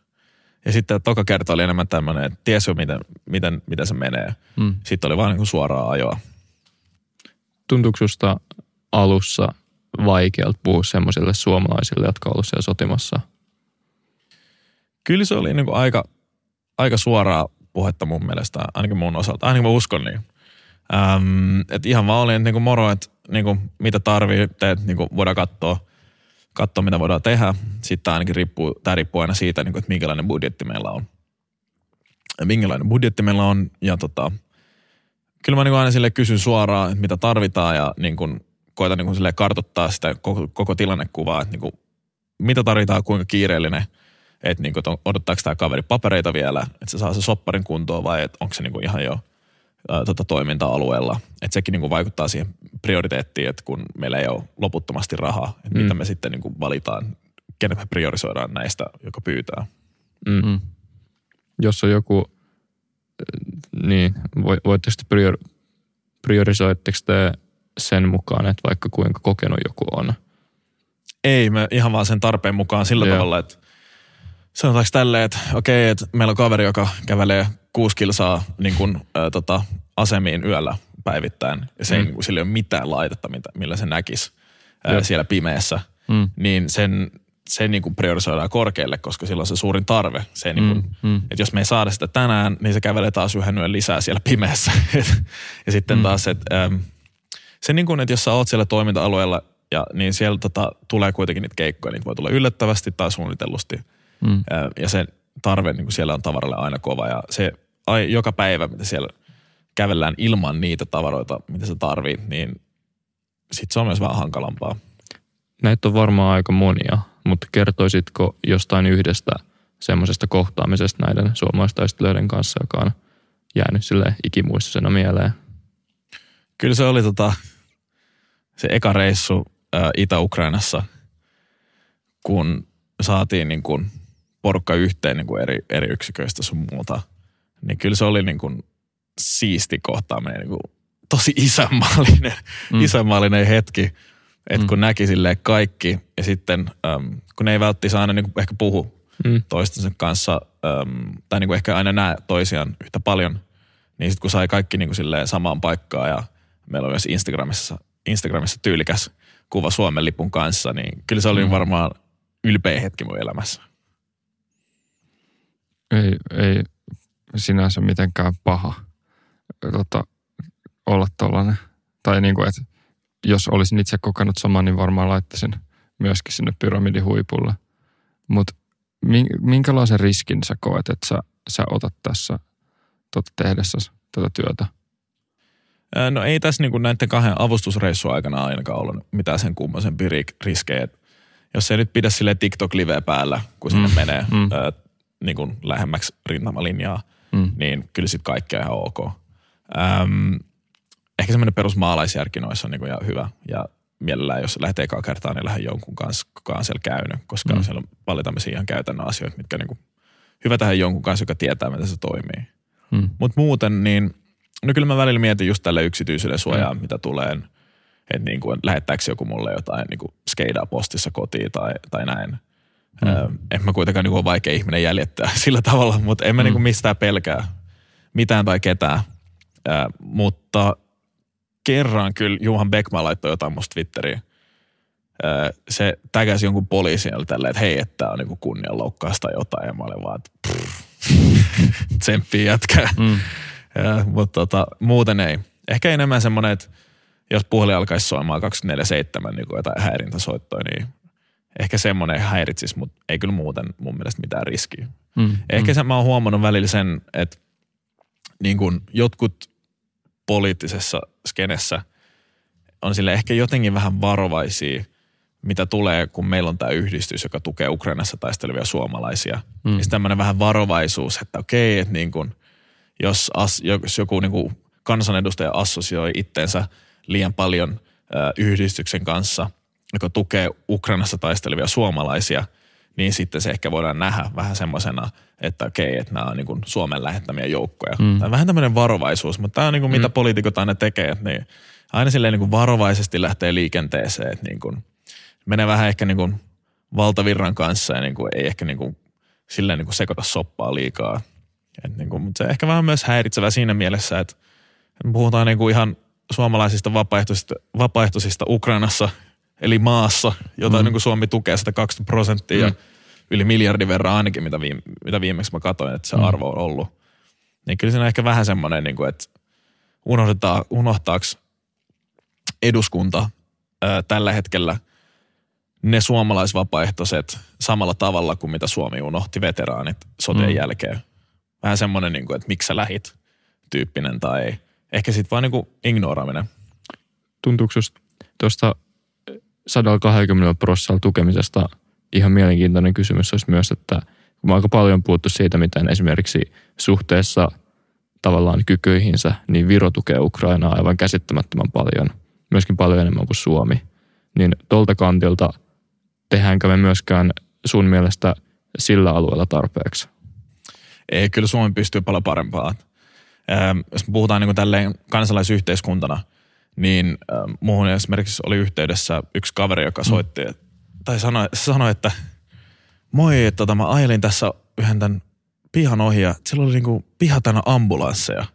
Speaker 3: Ja sitten toka kerta oli enemmän tämmöinen, että ties jo miten, miten, miten se menee. Hmm. Sitten oli vaan niin kuin suoraa ajoa
Speaker 2: tuntuuko susta alussa vaikealta puhua semmoisille suomalaisille, jotka ovat siellä sotimassa?
Speaker 3: Kyllä se oli niin kuin aika, aika suoraa puhetta mun mielestä, ainakin mun osalta. Ainakin mä uskon niin. Ähm, että ihan vaan oli, että niin kuin moro, että niin kuin, mitä tarvii, että niin kuin voidaan katsoa, katsoa, mitä voidaan tehdä. Sitten ainakin riippuu, tämä riippuu aina siitä, niin kuin, että minkälainen budjetti meillä on. Ja minkälainen budjetti meillä on ja tota, kyllä mä niin aina sille kysyn suoraan, että mitä tarvitaan ja niin kuin koitan niin kuin sille kartoittaa sitä koko, koko tilannekuvaa, että niin kuin, mitä tarvitaan, kuinka kiireellinen, että niin kuin, odottaako tämä kaveri papereita vielä, että se saa se sopparin kuntoon vai että onko se niin kuin ihan jo ää, tota, toiminta-alueella. Että sekin niin kuin vaikuttaa siihen prioriteettiin, että kun meillä ei ole loputtomasti rahaa, että mm. mitä me sitten niin kuin valitaan, kenet me priorisoidaan näistä, joka pyytää.
Speaker 2: Mm-hmm. Jos on joku niin, voitteko te prior, priorisoitteko te sen mukaan, että vaikka kuinka kokenut joku on?
Speaker 3: Ei, me ihan vaan sen tarpeen mukaan sillä Joo. tavalla, että sanotaanko tälleen, että okei, että meillä on kaveri, joka kävelee kuusi kilsaa niin kuin, ä, tota, asemiin yöllä päivittäin, ja se mm. ei, sillä ei ole mitään laitetta, millä se näkisi ää, siellä pimeässä, mm. niin sen se niin kuin priorisoidaan korkealle, koska silloin se suurin tarve. Se niin kuin, mm, mm. Että jos me ei saada sitä tänään, niin se kävelee taas yhden yön lisää siellä pimeässä. ja sitten mm. taas, että ähm, se niin kuin, että jos sä oot siellä toiminta-alueella, ja, niin siellä tota, tulee kuitenkin niitä keikkoja, niitä voi tulla yllättävästi tai suunnitellusti. Mm. Ja se tarve niin kuin siellä on tavaralle aina kova. Ja se ai, joka päivä, mitä siellä kävellään ilman niitä tavaroita, mitä sä tarvit, niin sitten se on myös vähän hankalampaa.
Speaker 2: Näitä on varmaan aika monia mutta kertoisitko jostain yhdestä semmoisesta kohtaamisesta näiden suomalaistaistelijoiden kanssa, joka on jäänyt sille ikimuistisena mieleen?
Speaker 3: Kyllä se oli tota, se eka reissu ää, Itä-Ukrainassa, kun saatiin niin kuin porukka yhteen niin kuin eri, eri yksiköistä sun muuta. Niin kyllä se oli niin kuin siisti kohtaaminen, niin kuin tosi isänmaallinen, mm. isänmaallinen hetki että mm. kun näki silleen kaikki ja sitten äm, kun ne ei välttämättä aina niin ehkä puhu mm. toistensa kanssa äm, tai niin kuin ehkä aina näe toisiaan yhtä paljon, niin sitten kun sai kaikki niin kuin silleen samaan paikkaan ja meillä on myös Instagramissa, Instagramissa tyylikäs kuva Suomen lipun kanssa, niin kyllä se oli mm. varmaan ylpeä hetki mun elämässä.
Speaker 1: Ei, ei sinänsä mitenkään paha tota, olla tuollainen. Tai niin kuin, että jos olisin itse kokenut saman, niin varmaan laittaisin myöskin sinne pyramidin huipulle. Mutta minkälaisen riskin sä koet, että sä, sä otat tässä tota, tehdessä tätä työtä?
Speaker 3: No ei tässä niin näiden kahden avustusreissun aikana ainakaan ollut mitään sen kummoisempi riskejä. Jos ei nyt pidä sille TikTok-liveä päällä, kun sinne mm. menee mm. Niin kuin lähemmäksi rintamalinjaa, mm. niin kyllä sitten kaikkea ihan ok. Äm, ehkä semmoinen perusmaalaisjärki noissa on niin kuin ihan hyvä. Ja mielellään, jos lähtee ekaa kertaa, niin lähden jonkun kanssa, kuka on siellä käynyt, koska mm. siellä on paljon tämmöisiä ihan käytännön asioita, mitkä niin kuin, hyvä tähän jonkun kanssa, joka tietää, miten se toimii. Mm. Mutta muuten, niin no kyllä mä välillä mietin just tälle yksityisyyden suojaa, mm. mitä tulee, että niin kuin, lähettääkö joku mulle jotain niin kuin skeidaa postissa kotiin tai, tai näin. Mm. Ö, en mä kuitenkaan niin ole vaikea ihminen jäljittää sillä tavalla, mutta en mä mm. niin kuin mistään pelkää mitään tai ketään. Ö, mutta kerran kyllä Juhan Beckman laittoi jotain musta Twitteriin. se täkäsi jonkun poliisin tälleen, että hei, että tämä on niinku kunnianloukkausta jotain. Ja mä olin vaan, että tsemppii jätkää. Mm. Ja, mutta tota, muuten ei. Ehkä enemmän semmoinen, että jos puhelin alkaisi soimaan 24-7 niin jotain häirintäsoittoja, niin ehkä semmoinen häiritsisi, mutta ei kyllä muuten mun mielestä mitään riskiä. Mm, ehkä mm. Se, mä oon huomannut välillä sen, että niin kuin jotkut poliittisessa skenessä on sille ehkä jotenkin vähän varovaisia, mitä tulee, kun meillä on tämä yhdistys, joka tukee Ukrainassa taistelevia suomalaisia. Mm. Niin tämmöinen vähän varovaisuus, että okei, että niin kuin, jos, as, jos joku niin kuin kansanedustaja assosioi itteensä liian paljon ö, yhdistyksen kanssa, joka tukee Ukrainassa taistelevia suomalaisia, niin sitten se ehkä voidaan nähdä vähän semmoisena, että okei, että nämä on niin kuin Suomen lähettämiä joukkoja. Mm. Tämä on vähän tämmöinen varovaisuus, mutta tämä on niin kuin mitä mm. poliitikot aina tekee, että niin aina silleen niin kuin varovaisesti lähtee liikenteeseen, että niin kuin menee vähän ehkä niin kuin valtavirran kanssa ja niin kuin ei ehkä niin kuin silleen niin kuin sekoita soppaa liikaa. Et niin kuin, mutta se ehkä vähän myös häiritsevä siinä mielessä, että puhutaan niin kuin ihan suomalaisista vapaaehtoisista, vapaaehtoisista Ukrainassa, eli maassa, jota mm. niin kuin Suomi tukee 120 prosenttia mm. ja yli miljardin verran ainakin, mitä, viime, mitä viimeksi mä katsoin, että se mm. arvo on ollut. Niin kyllä siinä on ehkä vähän semmoinen, niin kuin, että unohdetaan, unohtaako eduskunta ää, tällä hetkellä ne suomalaisvapaaehtoiset samalla tavalla kuin mitä Suomi unohti veteraanit soteen mm. jälkeen. Vähän semmoinen, niin kuin, että miksi sä lähit tyyppinen tai ehkä sitten vaan niin kuin ignoraaminen.
Speaker 2: Tuntuuko tuosta 120 prosentilla tukemisesta ihan mielenkiintoinen kysymys olisi myös, että kun mä aika paljon puhuttu siitä, miten esimerkiksi suhteessa tavallaan kykyihinsä, niin Viro tukee Ukrainaa aivan käsittämättömän paljon, myöskin paljon enemmän kuin Suomi. Niin tuolta kantilta tehdäänkö me myöskään sun mielestä sillä alueella tarpeeksi?
Speaker 3: Ei, kyllä Suomi pystyy paljon parempaan. Ähm, jos me puhutaan niin kuin tälleen kansalaisyhteiskuntana, niin ähm, muuhun esimerkiksi oli yhteydessä yksi kaveri, joka soitti, mm. tai sanoi, sanoi, että moi, että tota, mä ajelin tässä yhden tämän pihan ohi ja siellä oli niin kuin piha tänä ambulansseja.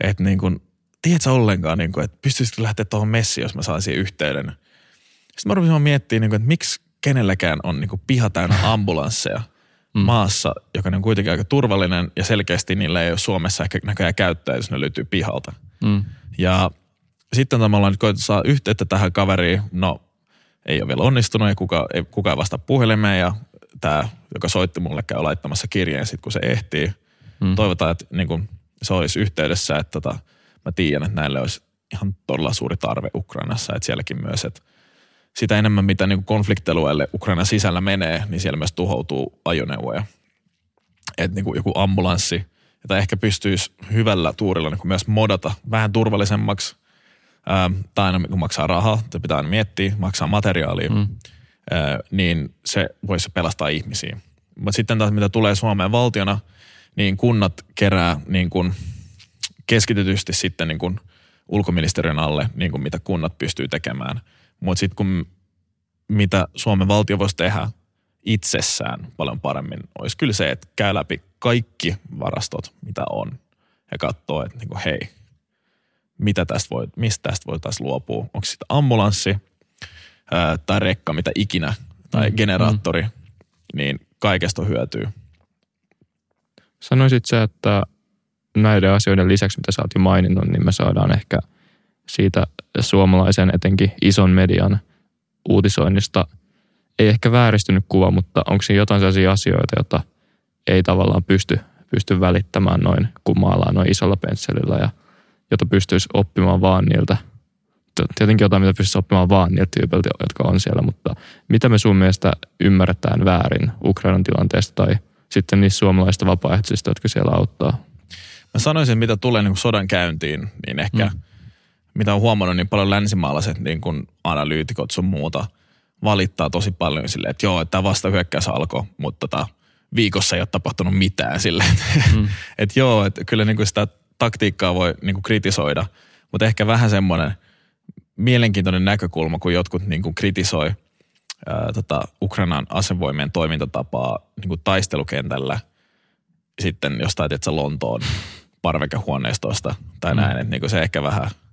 Speaker 3: Että niin kuin, tiedätkö ollenkaan, niin kuin, että pystyisikö lähteä tuohon messiin, jos mä saisin yhteyden. Sitten mä rupesin miettimään, niin kuin, että miksi kenelläkään on niin kuin piha täynnä ambulansseja – mm. maassa, joka on kuitenkin aika turvallinen ja selkeästi niillä ei ole Suomessa ehkä näköjään käyttää, jos ne löytyy pihalta. Mm. Ja sitten nyt koettu saa yhteyttä tähän kaveriin, no ei ole vielä onnistunut ja kuka, ei, kuka ei vasta puhelimeen ja tämä, joka soitti mulle, käy laittamassa kirjeen sitten kun se ehtii. Mm. Toivotaan, että niin kun se olisi yhteydessä, että tota, mä tiedän, että näille olisi ihan todella suuri tarve Ukrainassa, että sielläkin myös, että sitä enemmän mitä niin konfliktialueelle Ukraina sisällä menee, niin siellä myös tuhoutuu ajoneuvoja. Että niin joku ambulanssi, jota ehkä pystyisi hyvällä tuurilla niin myös modata vähän turvallisemmaksi. Ää, tai aina kun maksaa rahaa, että pitää aina miettiä, maksaa materiaalia, mm. ää, niin se voisi pelastaa ihmisiä. Mutta sitten taas mitä tulee Suomeen valtiona, niin kunnat kerää niin kuin keskitetysti sitten niin kuin ulkoministeriön alle, niin kuin mitä kunnat pystyy tekemään – mutta sitten kun mitä Suomen valtio voisi tehdä itsessään paljon paremmin, olisi kyllä se, että käy läpi kaikki varastot, mitä on, ja katsoo, että niinku, hei, mitä tästä voi, mistä tästä voitaisiin luopua. Onko sitten ambulanssi ää, tai rekka, mitä ikinä, tai mm, generaattori, mm. niin kaikesta hyötyy.
Speaker 2: Sanoisit sä, että näiden asioiden lisäksi, mitä sä oot jo maininnut, niin me saadaan ehkä – siitä suomalaisen etenkin ison median uutisoinnista ei ehkä vääristynyt kuva, mutta onko siinä jotain sellaisia asioita, joita ei tavallaan pysty, pysty välittämään noin, kun maalaa noin isolla pensselillä ja jota pystyisi oppimaan vaan niiltä, tietenkin jotain, mitä pystyisi oppimaan vaan niiltä tyypeiltä, jotka on siellä, mutta mitä me sun mielestä ymmärretään väärin Ukrainan tilanteesta tai sitten niistä suomalaisista vapaaehtoisista, jotka siellä auttaa?
Speaker 3: Mä sanoisin, mitä tulee niin sodan käyntiin, niin ehkä mm mitä on huomannut, niin paljon länsimaalaiset niin kuin analyytikot sun muuta valittaa tosi paljon silleen, että joo, että tämä vasta hyökkäys alkoi, mutta tota, viikossa ei ole tapahtunut mitään silleen. Mm. että joo, että kyllä niin kuin sitä taktiikkaa voi niin kuin kritisoida, mutta ehkä vähän semmoinen mielenkiintoinen näkökulma, kun jotkut niin kuin kritisoi ää, tota, Ukrainan asevoimien toimintatapaa niin kuin taistelukentällä sitten jostain, tiedätkö, Lontoon parvekehuoneistosta tai mm. näin, että niin kuin se ehkä vähän –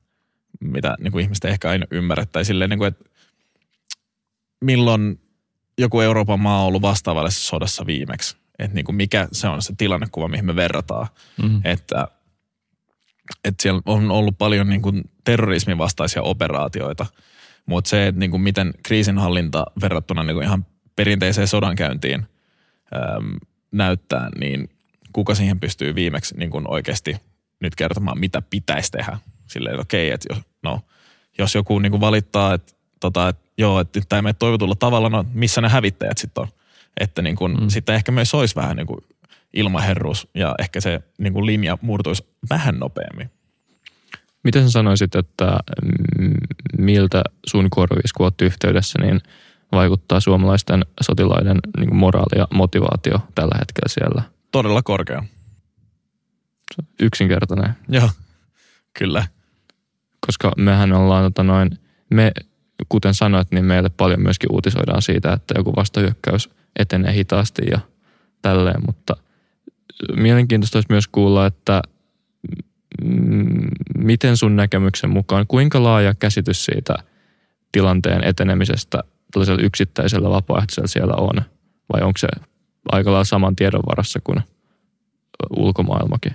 Speaker 3: mitä niin kuin ihmiset ehkä aina ymmärrä. Tai silleen, niin kuin, että milloin joku Euroopan maa on ollut vastaavallaisessa sodassa viimeksi. Että niin kuin mikä se on se tilannekuva, mihin me verrataan.
Speaker 2: Mm.
Speaker 3: Että, että siellä on ollut paljon niin kuin terrorismin vastaisia operaatioita, mutta se, että niin kuin miten kriisinhallinta verrattuna niin kuin ihan perinteiseen sodankäyntiin äm, näyttää, niin kuka siihen pystyy viimeksi niin kuin oikeasti nyt kertomaan, mitä pitäisi tehdä. Silleen, että okei, että jos, no, jos joku niin kuin valittaa, että, tota, että joo, että tämä ei mene toivotulla tavalla, no missä ne hävittäjät sitten on? Että niin kuin, mm. sitten ehkä myös olisi vähän niin kuin ilmaherruus ja ehkä se niin kuin linja murtuisi vähän nopeammin.
Speaker 2: Miten sä sanoisit, että mm, miltä sun korviis, kun oot yhteydessä, niin vaikuttaa suomalaisten sotilaiden niin kuin moraali ja motivaatio tällä hetkellä siellä?
Speaker 3: Todella korkea.
Speaker 2: Yksinkertainen.
Speaker 3: Joo, kyllä.
Speaker 2: Koska mehän ollaan tota noin, me, kuten sanoit, niin meille paljon myöskin uutisoidaan siitä, että joku vastahyökkäys etenee hitaasti ja tälleen, mutta mielenkiintoista olisi myös kuulla, että miten sun näkemyksen mukaan, kuinka laaja käsitys siitä tilanteen etenemisestä tällaisella yksittäisellä vapaaehtoisella siellä on? Vai onko se aika lailla saman tiedon varassa kuin ulkomaailmakin?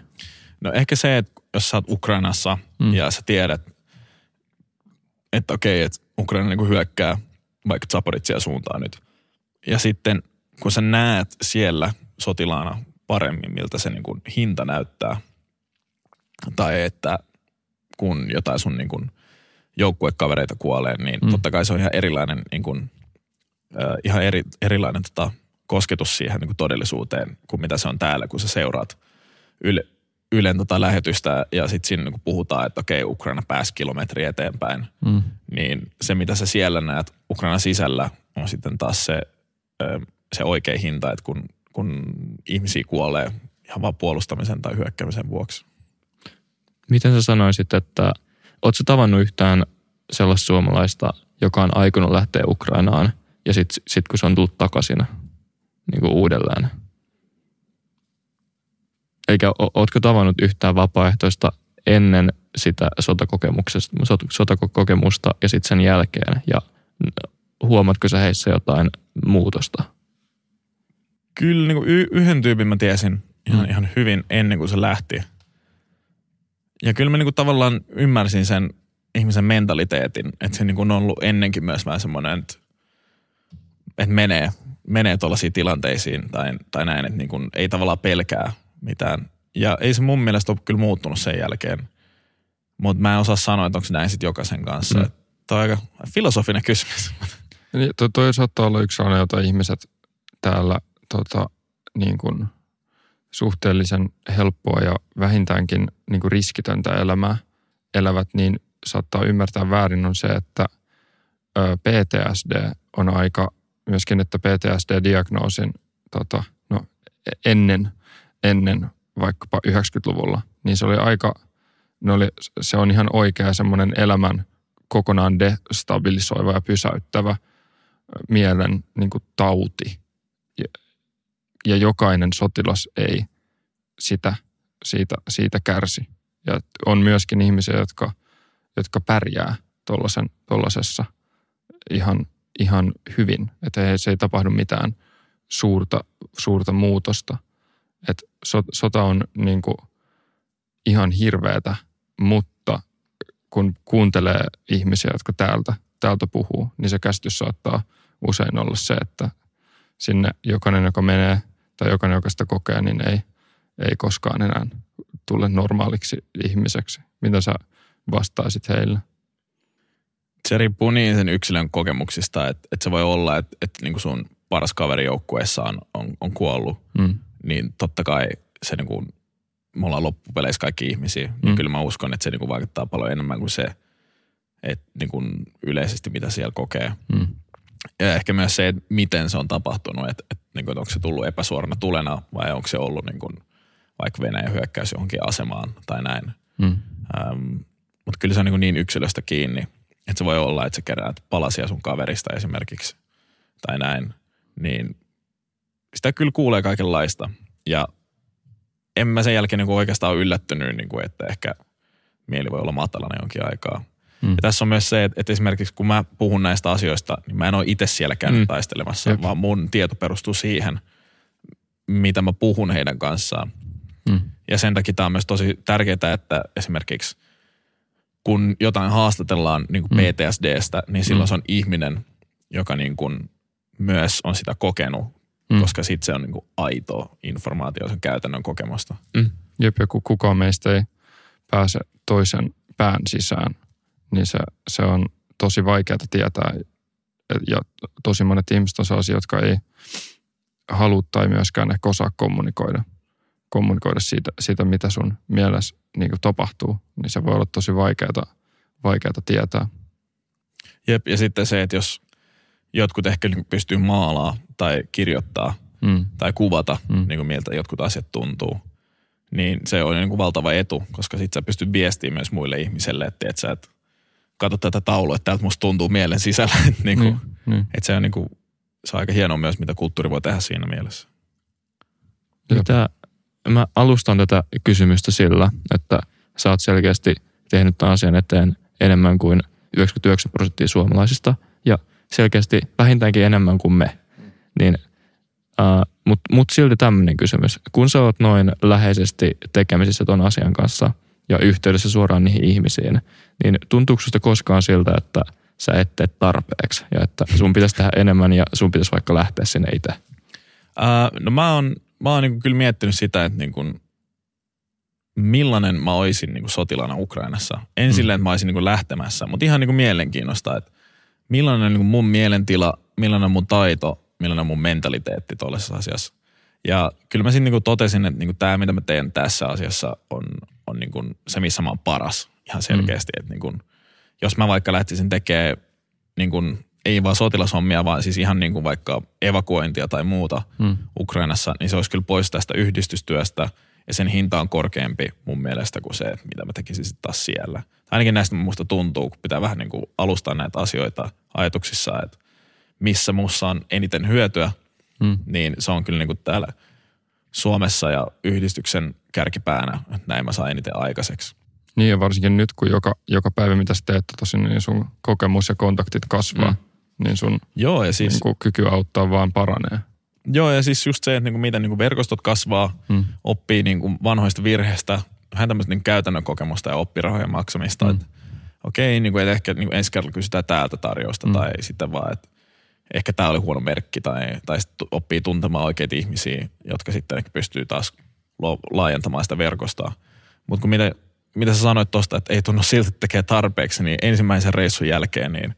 Speaker 3: No ehkä se, että jos sä oot Ukrainassa mm. ja sä tiedät, että okei, että Ukraina niin hyökkää vaikka Zaporizia suuntaan nyt. Ja sitten kun sä näet siellä sotilaana paremmin, miltä se niin kuin hinta näyttää, tai että kun jotain sun niin kuin joukkuekavereita kuolee, niin mm. totta kai se on ihan erilainen, niin kuin, äh, ihan eri, erilainen tota, kosketus siihen niin kuin todellisuuteen kuin mitä se on täällä, kun sä seuraat Yle, Ylen tota lähetystä ja sitten siinä niin puhutaan, että okei, Ukraina pääsi kilometri eteenpäin, mm. niin se mitä sä siellä näet Ukrainan sisällä on sitten taas se, se oikea hinta, että kun, kun ihmisiä kuolee ihan vaan puolustamisen tai hyökkäämisen vuoksi.
Speaker 2: Miten sä sanoisit, että ootko tavannut yhtään sellaista suomalaista, joka on aikonut lähteä Ukrainaan ja sitten sit kun se on tullut takaisin niin kuin uudelleen? Eikä ootko tavannut yhtään vapaaehtoista ennen sitä sotakokemuksesta, sotakokemusta ja sitten sen jälkeen ja huomatko sä heissä jotain muutosta?
Speaker 3: Kyllä niin kuin y- yhden tyypin mä tiesin ihan, mm. ihan hyvin ennen kuin se lähti. Ja kyllä mä niin kuin tavallaan ymmärsin sen ihmisen mentaliteetin, että se niin kuin on ollut ennenkin myös vähän semmoinen, että, että menee, menee tuollaisiin tilanteisiin tai, tai näin, että niin kuin ei tavallaan pelkää mitään. Ja ei se mun mielestä ole kyllä muuttunut sen jälkeen. Mutta mä en osaa sanoa, että onko se näin sitten jokaisen kanssa. Mm. Tämä on aika filosofinen kysymys.
Speaker 1: Niin, to, toi saattaa olla yksi sellainen, jota ihmiset täällä tota, niin kuin suhteellisen helppoa ja vähintäänkin niin kuin riskitöntä elämää elävät, niin saattaa ymmärtää väärin on se, että ö, PTSD on aika myöskin, että PTSD-diagnoosin tota, no, e-, ennen, ennen vaikkapa 90-luvulla, niin se oli aika, ne oli, se on ihan oikea semmoinen elämän kokonaan destabilisoiva ja pysäyttävä mielen niin kuin tauti. Ja, jokainen sotilas ei sitä, siitä, siitä kärsi. Ja on myöskin ihmisiä, jotka, jotka pärjää tuollaisessa ihan, ihan hyvin. Että se ei tapahdu mitään suurta, suurta muutosta. Et so, sota on niin kuin ihan hirveätä, mutta kun kuuntelee ihmisiä, jotka täältä, täältä puhuu, niin se käsitys saattaa usein olla se, että sinne jokainen, joka menee tai jokainen, joka sitä kokee, niin ei, ei koskaan enää tule normaaliksi ihmiseksi. Mitä sä vastaisit heille?
Speaker 3: Se riippuu niin sen yksilön kokemuksista, että, että se voi olla, että, että niin kuin sun paras kaveri joukkueessa on, on, on kuollut, mm. niin totta kai se niin kuin, me ollaan loppupeleissä kaikki ihmisiä, niin mm. kyllä mä uskon, että se niin kuin vaikuttaa paljon enemmän kuin se, että niin kuin yleisesti mitä siellä kokee. Mm. Ja ehkä myös se, että miten se on tapahtunut, että, että, niin kuin, onko se tullut epäsuorana tulena vai onko se ollut niin kuin, vaikka Venäjän hyökkäys johonkin asemaan tai näin. Mm. Ähm, mutta kyllä se on niin, niin yksilöstä kiinni, että se voi olla, että sä keräät palasia sun kaverista esimerkiksi tai näin, niin sitä kyllä kuulee kaikenlaista. Ja en mä sen jälkeen niin oikeastaan ole yllättynyt, niin kuin, että ehkä mieli voi olla matalana jonkin aikaa. Mm. Ja tässä on myös se, että, että esimerkiksi kun mä puhun näistä asioista, niin mä en ole itse siellä käynyt mm. taistelemassa, Jep. vaan mun tieto perustuu siihen, mitä mä puhun heidän kanssaan. Mm. Ja sen takia tämä on myös tosi tärkeää, että esimerkiksi kun jotain haastatellaan niin kuin mm. PTSDstä, niin silloin mm. se on ihminen, joka niin kuin myös on sitä kokenut, mm. koska sitten se on niin kuin aito informaatio, sen käytännön kokemusta.
Speaker 1: Mm. Jep, ja kukaan meistä ei pääse toisen pään sisään, niin se, se on tosi vaikeaa tietää. Ja tosi monet ihmiset on sellaisia, jotka ei halua tai myöskään ehkä osaa kommunikoida, kommunikoida siitä, siitä mitä sun mielessä niin tapahtuu. Niin se voi olla tosi vaikeaa, vaikeaa tietää.
Speaker 3: Jep, ja sitten se, että jos jotkut ehkä niin pystyy maalaa tai kirjoittaa mm. tai kuvata, mm. niin kuin miltä jotkut asiat tuntuu, niin se on niin kuin valtava etu, koska sitten sä pystyt viestimään myös muille ihmisille, että, että sä et katso tätä taulua, että täältä musta tuntuu mielen sisällä. että, niin kuin, niin, niin. että se on niin kuin, se on aika hienoa myös, mitä kulttuuri voi tehdä siinä mielessä.
Speaker 1: Mitä, mä alustan tätä kysymystä sillä, että sä oot selkeästi tehnyt tämän asian eteen enemmän kuin 99 prosenttia suomalaisista ja selkeästi vähintäänkin enemmän kuin me. Niin, äh, Mutta mut silti tämmöinen kysymys. Kun sä oot noin läheisesti tekemisissä ton asian kanssa ja yhteydessä suoraan niihin ihmisiin, niin tuntuuko susta koskaan siltä, että sä et tee tarpeeksi ja että sun pitäisi tehdä enemmän ja sun pitäisi vaikka lähteä sinne itse?
Speaker 3: Uh, no mä oon, mä oon niin kyllä miettinyt sitä, että niin kuin, millainen mä olisin niin sotilana Ukrainassa. En mm. silleen, että mä olisin niin lähtemässä, mutta ihan niin kuin mielenkiinnosta, että millainen on niin mun mielentila, millainen on mun taito, millainen on mun mentaliteetti tuollaisessa asiassa. Ja kyllä mä siinä niin totesin, että niin tämä, mitä mä teen tässä asiassa, on, on niin se, missä mä oon paras ihan selkeästi. Mm. Että niin kuin, jos mä vaikka lähtisin tekemään niin kuin, ei vaan sotilashommia, vaan siis ihan niin kuin vaikka evakuointia tai muuta mm. Ukrainassa, niin se olisi kyllä pois tästä yhdistystyöstä ja sen hinta on korkeampi mun mielestä kuin se, mitä mä tekisin sitten taas siellä. Ainakin näistä musta tuntuu, kun pitää vähän niin kuin alustaa näitä asioita ajatuksissa, että missä mussa on eniten hyötyä, mm. niin se on kyllä niin kuin täällä Suomessa ja yhdistyksen kärkipäänä, että näin mä saan eniten aikaiseksi.
Speaker 1: Niin ja varsinkin nyt, kun joka, joka päivä mitä sä teet, tosin, niin sun kokemus ja kontaktit kasvaa, mm. niin sun
Speaker 3: Joo, ja siis,
Speaker 1: niin kuin, kyky auttaa vaan paranee.
Speaker 3: Joo, ja siis just se, että niin kuin miten niin kuin verkostot kasvaa, mm. oppii niin kuin vanhoista virheistä, vähän tämmöistä niin käytännön kokemusta ja oppirahojen maksamista. Mm. Että okei, niin kuin, että ehkä niin kuin ensi kerralla kysytään täältä tarjousta mm. tai sitten vaan, että ehkä tämä oli huono merkki tai, tai sitten oppii tuntemaan oikeita ihmisiä, jotka sitten ehkä pystyy taas laajentamaan sitä verkostoa. Mutta kun mitä mitä sä sanoit tuosta, että ei tunnu siltä, että tekee tarpeeksi, niin ensimmäisen reissun jälkeen niin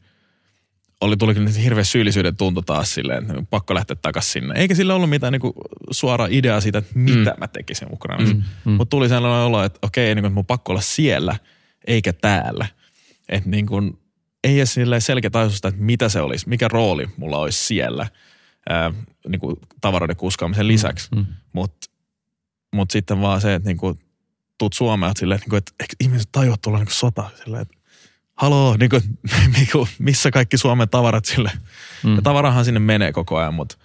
Speaker 3: oli kyllä hirveä syyllisyyden tunto taas silleen, että pakko lähteä takaisin sinne. Eikä sillä ollut mitään niin suoraa ideaa siitä, että mitä mm. mä tekisin Ukrainassa. Mm, mm. Mutta tuli sellainen olo, että okei, niin kuin, että mun pakko olla siellä, eikä täällä. Että niin kuin, ei edes selkeä tajusta, että mitä se olisi, mikä rooli mulla olisi siellä ää, niin kuin tavaroiden kuskaamisen lisäksi. Mm, mm. Mutta mut sitten vaan se, että niin kuin, tuut Suomeen, silleen, että, että, että ihmiset tajuaa, että tuolla niin sota. Silleen, että haloo, niin kuin, missä kaikki Suomen tavarat sille. Mm. Ja tavarahan sinne menee koko ajan, mutta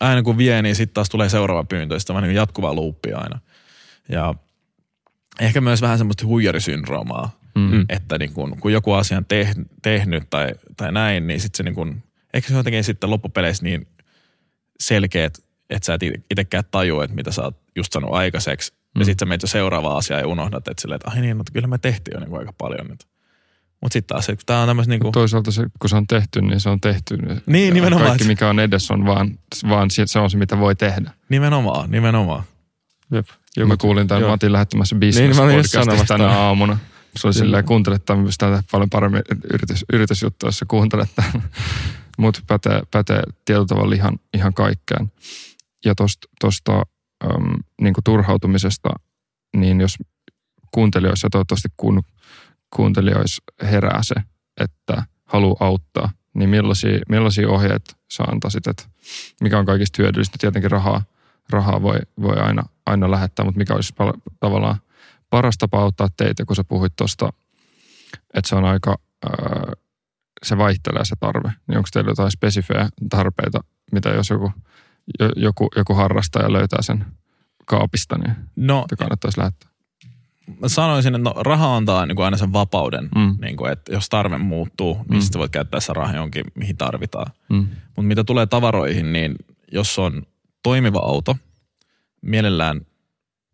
Speaker 3: aina kun vie, niin sitten taas tulee seuraava pyyntö. Sitten on niin jatkuva luuppi aina. Ja ehkä myös vähän semmoista huijarisyndroomaa, mm. että niin kun, kun joku asia on teh, tehnyt tai, tai näin, niin sitten se niin kun, ehkä se on jotenkin sitten loppupeleissä niin selkeät, että sä et itsekään tajua, että mitä sä oot just sanonut aikaiseksi. Mm. Ja sitten sä menet jo seuraavaan asiaan ja unohdat, että silleen, että ai niin, mutta kyllä me tehtiin jo niin kuin aika paljon nyt. Mutta sitten taas, kun tämä on tämmöistä niin kuin...
Speaker 1: Toisaalta se, kun se on tehty, niin se on tehty.
Speaker 3: Niin, nimenomaan.
Speaker 1: Kaikki, mikä on edessä, on vaan, vaan se on se, mitä voi tehdä.
Speaker 3: Nimenomaan, nimenomaan.
Speaker 1: Jep. Joo, mä kuulin tämän joo. Matin lähettämässä business-podcastista niin, tänä aamuna. Se oli silleen, kuuntelet tämän, pystytään paljon paremmin yritys, yritysjuttua, jos sä kuuntelet tämän. Mutta pätee, pätee tietyllä tavalla ihan, ihan kaikkeen. Ja tuosta äm, niin turhautumisesta, niin jos kuuntelijoissa toivottavasti kun kuuntelijoissa herää se, että haluaa auttaa, niin millaisia, millaisia ohjeet sä antaisit, että mikä on kaikista hyödyllistä? Tietenkin rahaa, rahaa voi, voi aina, aina lähettää, mutta mikä olisi pal- tavallaan paras tapa auttaa teitä, kun sä puhuit tuosta, että se on aika, ää, se vaihtelee se tarve. Niin onko teillä jotain spesifejä tarpeita, mitä jos joku, joku, joku harrastaja löytää sen kaapista, niin no, kannattaisi lähettää?
Speaker 3: mä sanoisin, että no, raha antaa niin kuin aina sen vapauden,
Speaker 2: Mm.
Speaker 3: niin kuin, että jos tarve muuttuu, niin
Speaker 2: Mm.
Speaker 3: sitten voit käyttää se raha jonkin, mihin tarvitaan.
Speaker 2: Mm.
Speaker 3: Mutta mitä tulee tavaroihin, niin jos on toimiva auto, mielellään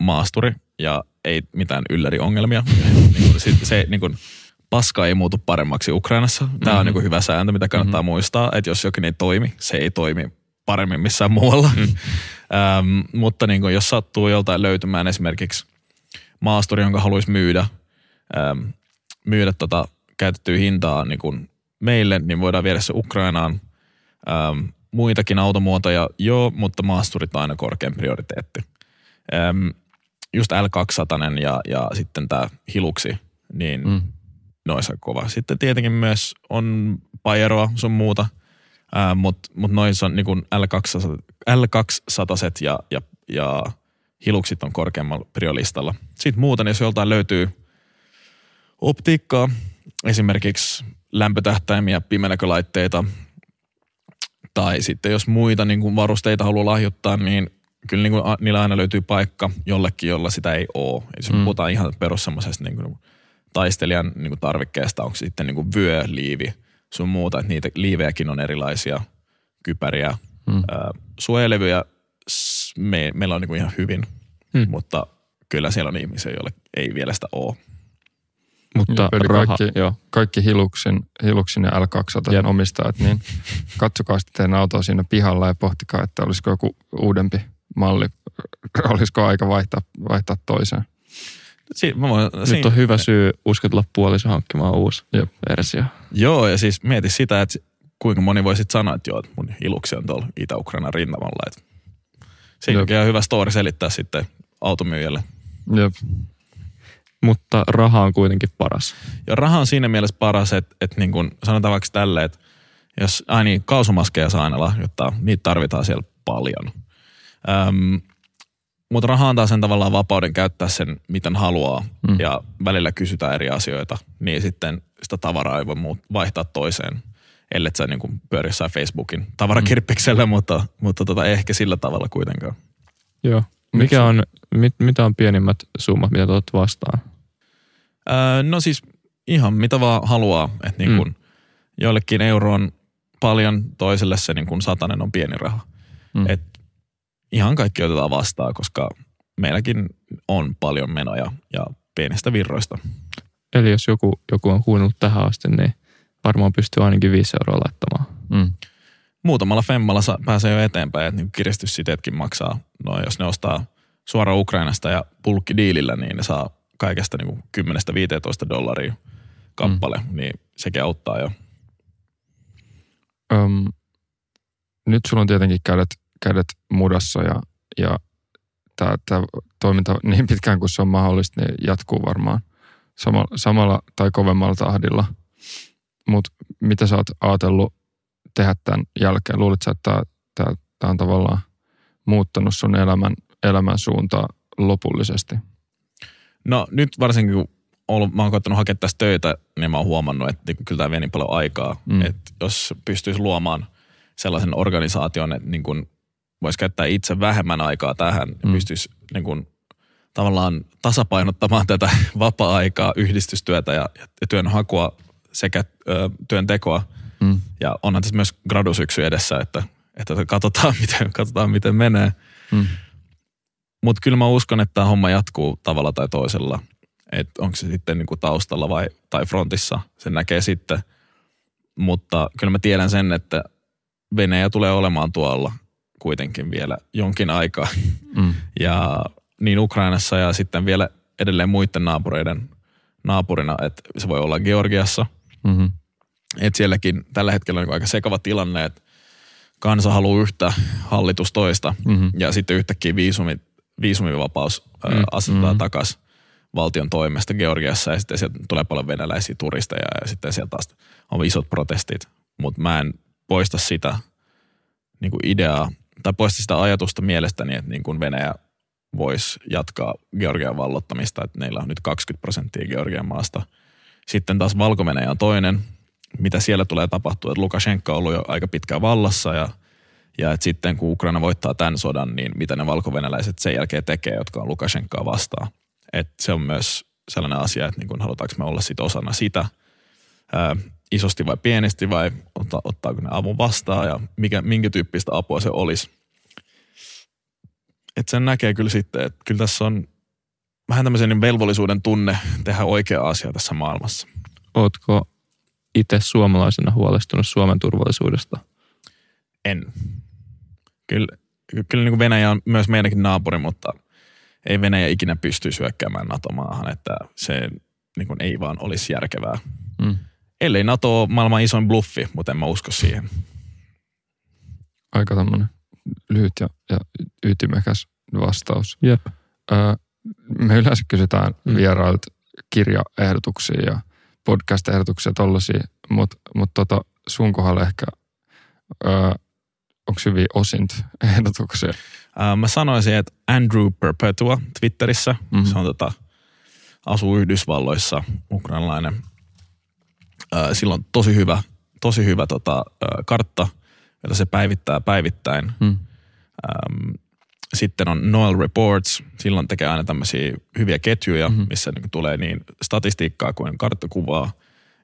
Speaker 3: maasturi ja ei mitään ylläriongelmia, niin kuin, sit se niin kuin, paska ei muutu paremmaksi Ukrainassa. Tämä on
Speaker 2: Mhm.
Speaker 3: niin kuin hyvä sääntö, mitä kannattaa muistaa, että jos jokin ei toimi, se ei toimi paremmin missään muualla.
Speaker 2: Mm.
Speaker 3: Ähm, mutta niin kuin, jos sattuu joltain löytymään esimerkiksi maasturi, jonka haluaisi myydä, ähm, myydä tota käytettyä hintaa niin kuin meille, niin voidaan viedä se Ukrainaan. Ähm, muitakin automuotoja, joo, mutta maasturit on aina korkein prioriteetti. Ähm, just L200 ja, ja sitten tämä Hiluksi, niin mm.
Speaker 2: Mm.
Speaker 3: noissa kova. Sitten tietenkin myös on Pajeroa sun muuta, äh, mutta mut noissa on niin kuin L200, L200 ja, ja, ja Hiluksit on korkeammalla priolistalla. Sitten muuten, jos joltain löytyy optiikkaa, esimerkiksi lämpötähtäimiä, pimenäkölaitteita, tai sitten jos muita niin kuin varusteita haluaa lahjoittaa, niin kyllä niin kuin, a- niillä aina löytyy paikka jollekin, jolla sitä ei ole. Jos mm. Puhutaan ihan perus semmoisesta niin kuin taistelijan niin kuin tarvikkeesta, onko sitten niin kuin vyö, liivi, sun muuta, että niitä liivejäkin on erilaisia, kypäriä,
Speaker 2: Mm.
Speaker 3: ää, suojelevyjä me, meillä on niin kuin ihan hyvin,
Speaker 2: Mm.
Speaker 3: mutta kyllä siellä on ihmisiä, joille ei vielä sitä ole.
Speaker 2: Mutta
Speaker 1: Eli
Speaker 2: raha,
Speaker 1: kaikki-
Speaker 2: joo.
Speaker 1: Kaikki Hiluksin, Hiluksin ja L200
Speaker 2: Jep.
Speaker 1: omistajat, niin katsokaa sitten teidän autoa siinä pihalla ja pohtikaa, että olisiko joku uudempi malli, olisiko aika vaihtaa, vaihtaa toiseen.
Speaker 3: Si- mä voin,
Speaker 2: Nyt on hyvä syy uskotella puoliso hankkimaan uusi
Speaker 1: Jep.
Speaker 2: versio.
Speaker 3: Joo, ja siis mieti sitä, että kuinka moni voi sitten sanoa, että joo, mun iluksi on tuolla Itä-Ukrainan rintamalla. Että siinä
Speaker 1: Jep.
Speaker 3: onkin ihan hyvä story selittää sitten automyyjälle.
Speaker 1: Jep.
Speaker 2: Mutta raha on kuitenkin paras.
Speaker 3: Ja raha on siinä mielessä paras, että, että niin kuin sanotaan vaikka tälle, että jos, ai niin, kausumaskeja saa aina lahjoittaa, niitä tarvitaan siellä paljon. Öm, mutta raha antaa sen tavallaan vapauden käyttää sen, miten haluaa,
Speaker 1: Mm.
Speaker 3: ja välillä kysytään eri asioita, niin sitten sitä tavaraa ei voi muut, vaihtaa toiseen, ellei sä niin kuin pyöri jossain Facebookin tavarakirppiksellä, mm. mutta, mutta tota, ehkä sillä tavalla kuitenkaan.
Speaker 2: Joo. Mikä on, mit, mitä on pienimmät summat, mitä tuot vastaan?
Speaker 3: Öö, no siis ihan mitä vaan haluaa, että niin kun mm. joillekin euro on paljon, toiselle se niin kun satanen on pieni raha.
Speaker 1: Mm.
Speaker 3: Et ihan kaikki otetaan vastaan, koska meilläkin on paljon menoja ja pienistä virroista.
Speaker 2: Eli jos joku, joku on kuunnellut tähän asti, niin varmaan pystyy ainakin 5 euroa laittamaan.
Speaker 1: Mm.
Speaker 3: Muutamalla femmalla pääsee jo eteenpäin, että niin kiristyssiteetkin maksaa. No jos ne ostaa suoraan Ukrainasta ja pulkkidiilillä, niin ne saa kaikesta niin 10-15 dollaria kappale, mm. niin sekin auttaa jo.
Speaker 1: Öm, nyt sulla on tietenkin kädet, kädet mudassa ja, ja tämä toiminta niin pitkään kuin se on mahdollista, niin jatkuu varmaan samalla, samalla tai kovemmalla tahdilla. Mutta mitä sä oot ajatellut tehdä tämän jälkeen? Luuletko sä, että tämä on tavallaan muuttanut sun elämän, elämän suuntaa lopullisesti?
Speaker 3: No nyt varsinkin kun ollut, mä oon koettanut hakea tästä töitä, niin mä oon huomannut, että niin kyllä tämä vie niin paljon aikaa.
Speaker 1: Mm.
Speaker 3: Mm. Että jos pystyisi luomaan sellaisen organisaation, että niin kuin voisi käyttää itse vähemmän aikaa tähän, mm.
Speaker 1: Mm.
Speaker 3: pystyisi niin kuin tavallaan tasapainottamaan tätä vapaa-aikaa, yhdistystyötä ja, ja työnhakua sekä ö, työntekoa.
Speaker 1: Mm.
Speaker 3: Ja onhan tässä myös gradusyksy edessä, että, että katsotaan, miten, katsotaan miten menee.
Speaker 1: Mm.
Speaker 3: Mutta kyllä mä uskon, että tämä homma jatkuu tavalla tai toisella. Että onko se sitten niinku taustalla vai, tai frontissa, sen näkee sitten. Mutta kyllä mä tiedän sen, että Venäjä tulee olemaan tuolla kuitenkin vielä jonkin aikaa.
Speaker 1: Mm.
Speaker 3: Ja niin Ukrainassa ja sitten vielä edelleen muiden naapureiden naapurina, että se voi olla Georgiassa.
Speaker 1: Mm-hmm.
Speaker 3: Että sielläkin tällä hetkellä on aika sekava tilanne, että kansa haluaa yhtä, hallitus toista.
Speaker 1: Mm-hmm.
Speaker 3: Ja sitten yhtäkkiä viisumi, viisumivapaus mm,
Speaker 2: Mm,
Speaker 3: asetetaan takaisin valtion toimesta Georgiassa ja sitten sieltä tulee paljon venäläisiä turisteja ja sitten sieltä taas on isot protestit. Mutta mä en poista sitä niin kuin ideaa tai poista sitä ajatusta mielestäni, että niin kuin Venäjä voisi jatkaa Georgian vallottamista, että meillä on nyt 20 prosenttia Georgian maasta. Sitten taas valko on toinen, mitä siellä tulee tapahtua, että Lukashenka on ollut jo aika pitkään vallassa ja ja että sitten kun Ukraina voittaa tämän sodan, niin mitä ne valkovenäläiset sen jälkeen tekee, jotka on Lukashenkaa vastaan. että se on myös sellainen asia, että niin kuin halutaanko me olla sit osana sitä ää, isosti vai pienesti vai otta, ottaako ne avun vastaan ja mikä, minkä tyyppistä apua se olisi. Että sen näkee kyllä sitten, että kyllä tässä on vähän tämmöisen velvollisuuden tunne tehdä oikea asia tässä maailmassa.
Speaker 2: Ootko itse suomalaisena huolestunut Suomen turvallisuudesta?
Speaker 3: En. Kyllä, kyllä niin kuin Venäjä on myös meidänkin naapuri, mutta ei Venäjä ikinä pysty syökkäämään NATO-maahan, että se niin kuin ei vaan olisi järkevää.
Speaker 2: Mm.
Speaker 3: Ellei NATO ole maailman isoin bluffi, mutta en mä usko siihen.
Speaker 1: Aika tämmöinen lyhyt ja, ja ytimekäs vastaus.
Speaker 2: Jep.
Speaker 1: Öö, me yleensä kysytään
Speaker 2: Mm.
Speaker 1: vierailta kirjaehdotuksia ja podcast-ehdotuksia tollaisia, mutta mut tota sun kohdalla ehkä öö, onko hyviä osint-ehdotuksia?
Speaker 3: Ää, mä sanoisin, että Andrew Perpetua Twitterissä,
Speaker 1: Mhm.
Speaker 3: mm-hmm. se on tota, asuu Yhdysvalloissa, ukrainalainen. Ää, sillä on tosi hyvä, tosi hyvä tota, ää, kartta, jota se päivittää päivittäin.
Speaker 1: Mm.
Speaker 3: Ähm, sitten on Noel Reports, silloin tekee aina tämmöisiä hyviä ketjuja, mm-hmm. missä niin tulee niin statistiikkaa kuin karttakuvaa.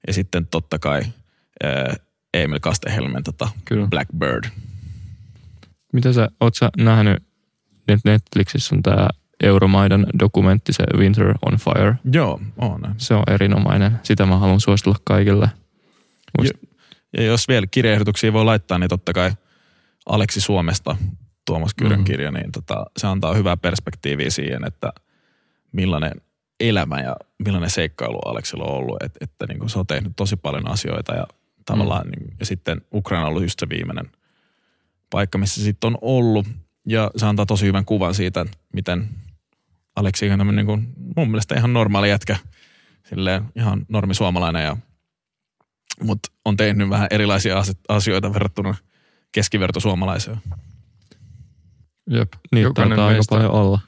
Speaker 3: Ja sitten totta kai äh, Emil Kastehelmen tota
Speaker 1: Kyllä.
Speaker 3: Blackbird.
Speaker 2: Mitä sä, oot sä nähnyt, että Netflixissä on tää Euromaidan dokumentti, se Winter on Fire.
Speaker 3: Joo, on.
Speaker 2: Se on erinomainen. Sitä mä haluan suositella kaikille. Muist-
Speaker 3: Ja jos vielä kirjaehdotuksia voi laittaa, niin totta kai Aleksi Suomesta Tuomas Kyrön
Speaker 1: Mhm.
Speaker 3: kirja, niin tota, se antaa hyvää perspektiiviä siihen, että millainen elämä ja millainen seikkailu Aleksilla on ollut. Et, että niin kuin se on tehnyt tosi paljon asioita ja tavallaan, mm. niin, ja sitten Ukraina on ollut just se viimeinen paikka, missä se sitten on ollut. Ja se antaa tosi hyvän kuvan siitä, miten Aleksi on tämmöinen niin kuin, mun mielestä ihan normaali jätkä, silleen ihan normi suomalainen ja mutta on tehnyt vähän erilaisia asi- asioita verrattuna keskivertosuomalaiseen.
Speaker 1: Jep.
Speaker 2: Niitä
Speaker 1: jokainen,
Speaker 2: aika
Speaker 1: meistä,
Speaker 2: paljon olla.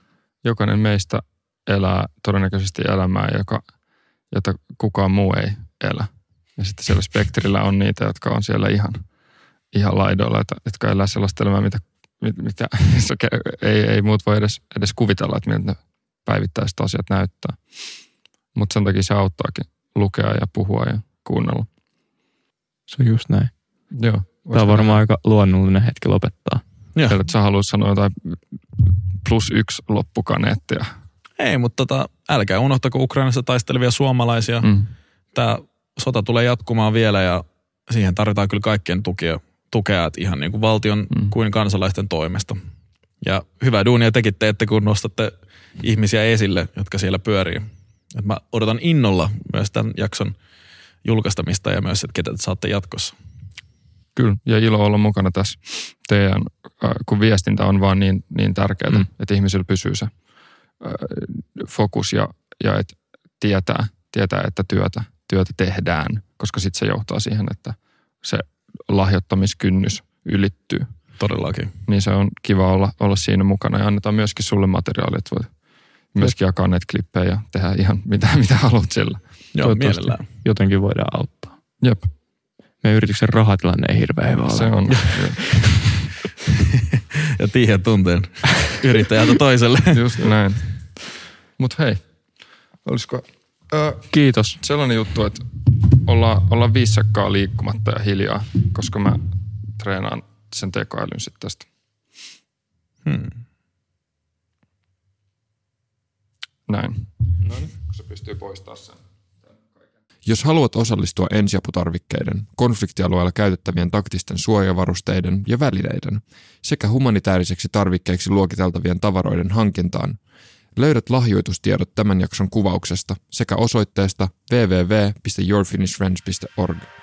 Speaker 1: jokainen meistä elää todennäköisesti elämää, joka, jota kukaan muu ei elä. Ja sitten siellä spektrillä on niitä, jotka on siellä ihan, ihan laidoilla, että- jotka elää sellaista elämää, mitä, mit- mitä ei, ei muut voi edes, edes kuvitella, että miltä ne päivittäiset asiat näyttää. Mutta sen takia se auttaakin lukea ja puhua ja kuunnella.
Speaker 2: Se on just näin.
Speaker 1: Joo.
Speaker 2: Tämä on varmaan aika luonnollinen hetki lopettaa.
Speaker 3: Joo.
Speaker 1: Että sä haluat sanoa jotain plus yksi loppukaneettia.
Speaker 3: Ei, mutta tota, älkää unohtako Ukrainassa taistelevia suomalaisia. Mm. Tämä sota tulee jatkumaan vielä ja siihen tarvitaan kyllä kaikkien tukia, tukea että ihan niin kuin valtion mm.
Speaker 1: Mm.
Speaker 3: kuin kansalaisten toimesta. Ja hyvää duunia tekin teette, kun nostatte ihmisiä esille, jotka siellä pyörii. Et mä odotan innolla myös tämän jakson julkaistamista ja myös, että ketä te saatte jatkossa.
Speaker 1: Kyllä, ja ilo olla mukana tässä teidän, äh, kun viestintä on vaan niin, niin tärkeää,
Speaker 2: Mm.
Speaker 1: että ihmisillä pysyy se äh, fokus ja, ja että tietää, tietää, että työtä, työtä tehdään, koska sitten se johtaa siihen, että se lahjoittamiskynnys ylittyy.
Speaker 3: Todellakin.
Speaker 1: Niin se on kiva olla, olla siinä mukana ja annetaan myöskin sulle materiaalia, että voit myöskin jakaa näitä klippejä ja tehdä ihan mitä, mitä haluat sillä.
Speaker 3: Joo, mielellään.
Speaker 2: Jotenkin voidaan auttaa.
Speaker 1: Jep,
Speaker 2: Meidän yrityksen rahatilanne ei hirveän hyvä
Speaker 1: se on.
Speaker 3: Ja tiedän tunteen yrittäjältä toiselle.
Speaker 1: Just näin. Mutta hei, olisiko ö,
Speaker 2: Kiitos.
Speaker 1: sellainen juttu, että ollaan, ollaan viisi sekkaa liikkumatta ja hiljaa, koska mä treenaan sen tekoälyn sitten tästä.
Speaker 3: Hmm.
Speaker 1: Näin. No niin, kun se pystyy poistamaan sen. Jos haluat osallistua ensiaputarvikkeiden, konfliktialueella käytettävien taktisten suojavarusteiden ja välineiden sekä humanitaariseksi tarvikkeiksi luokiteltavien tavaroiden hankintaan, löydät lahjoitustiedot tämän jakson kuvauksesta sekä osoitteesta www.yourfinishfriends.org.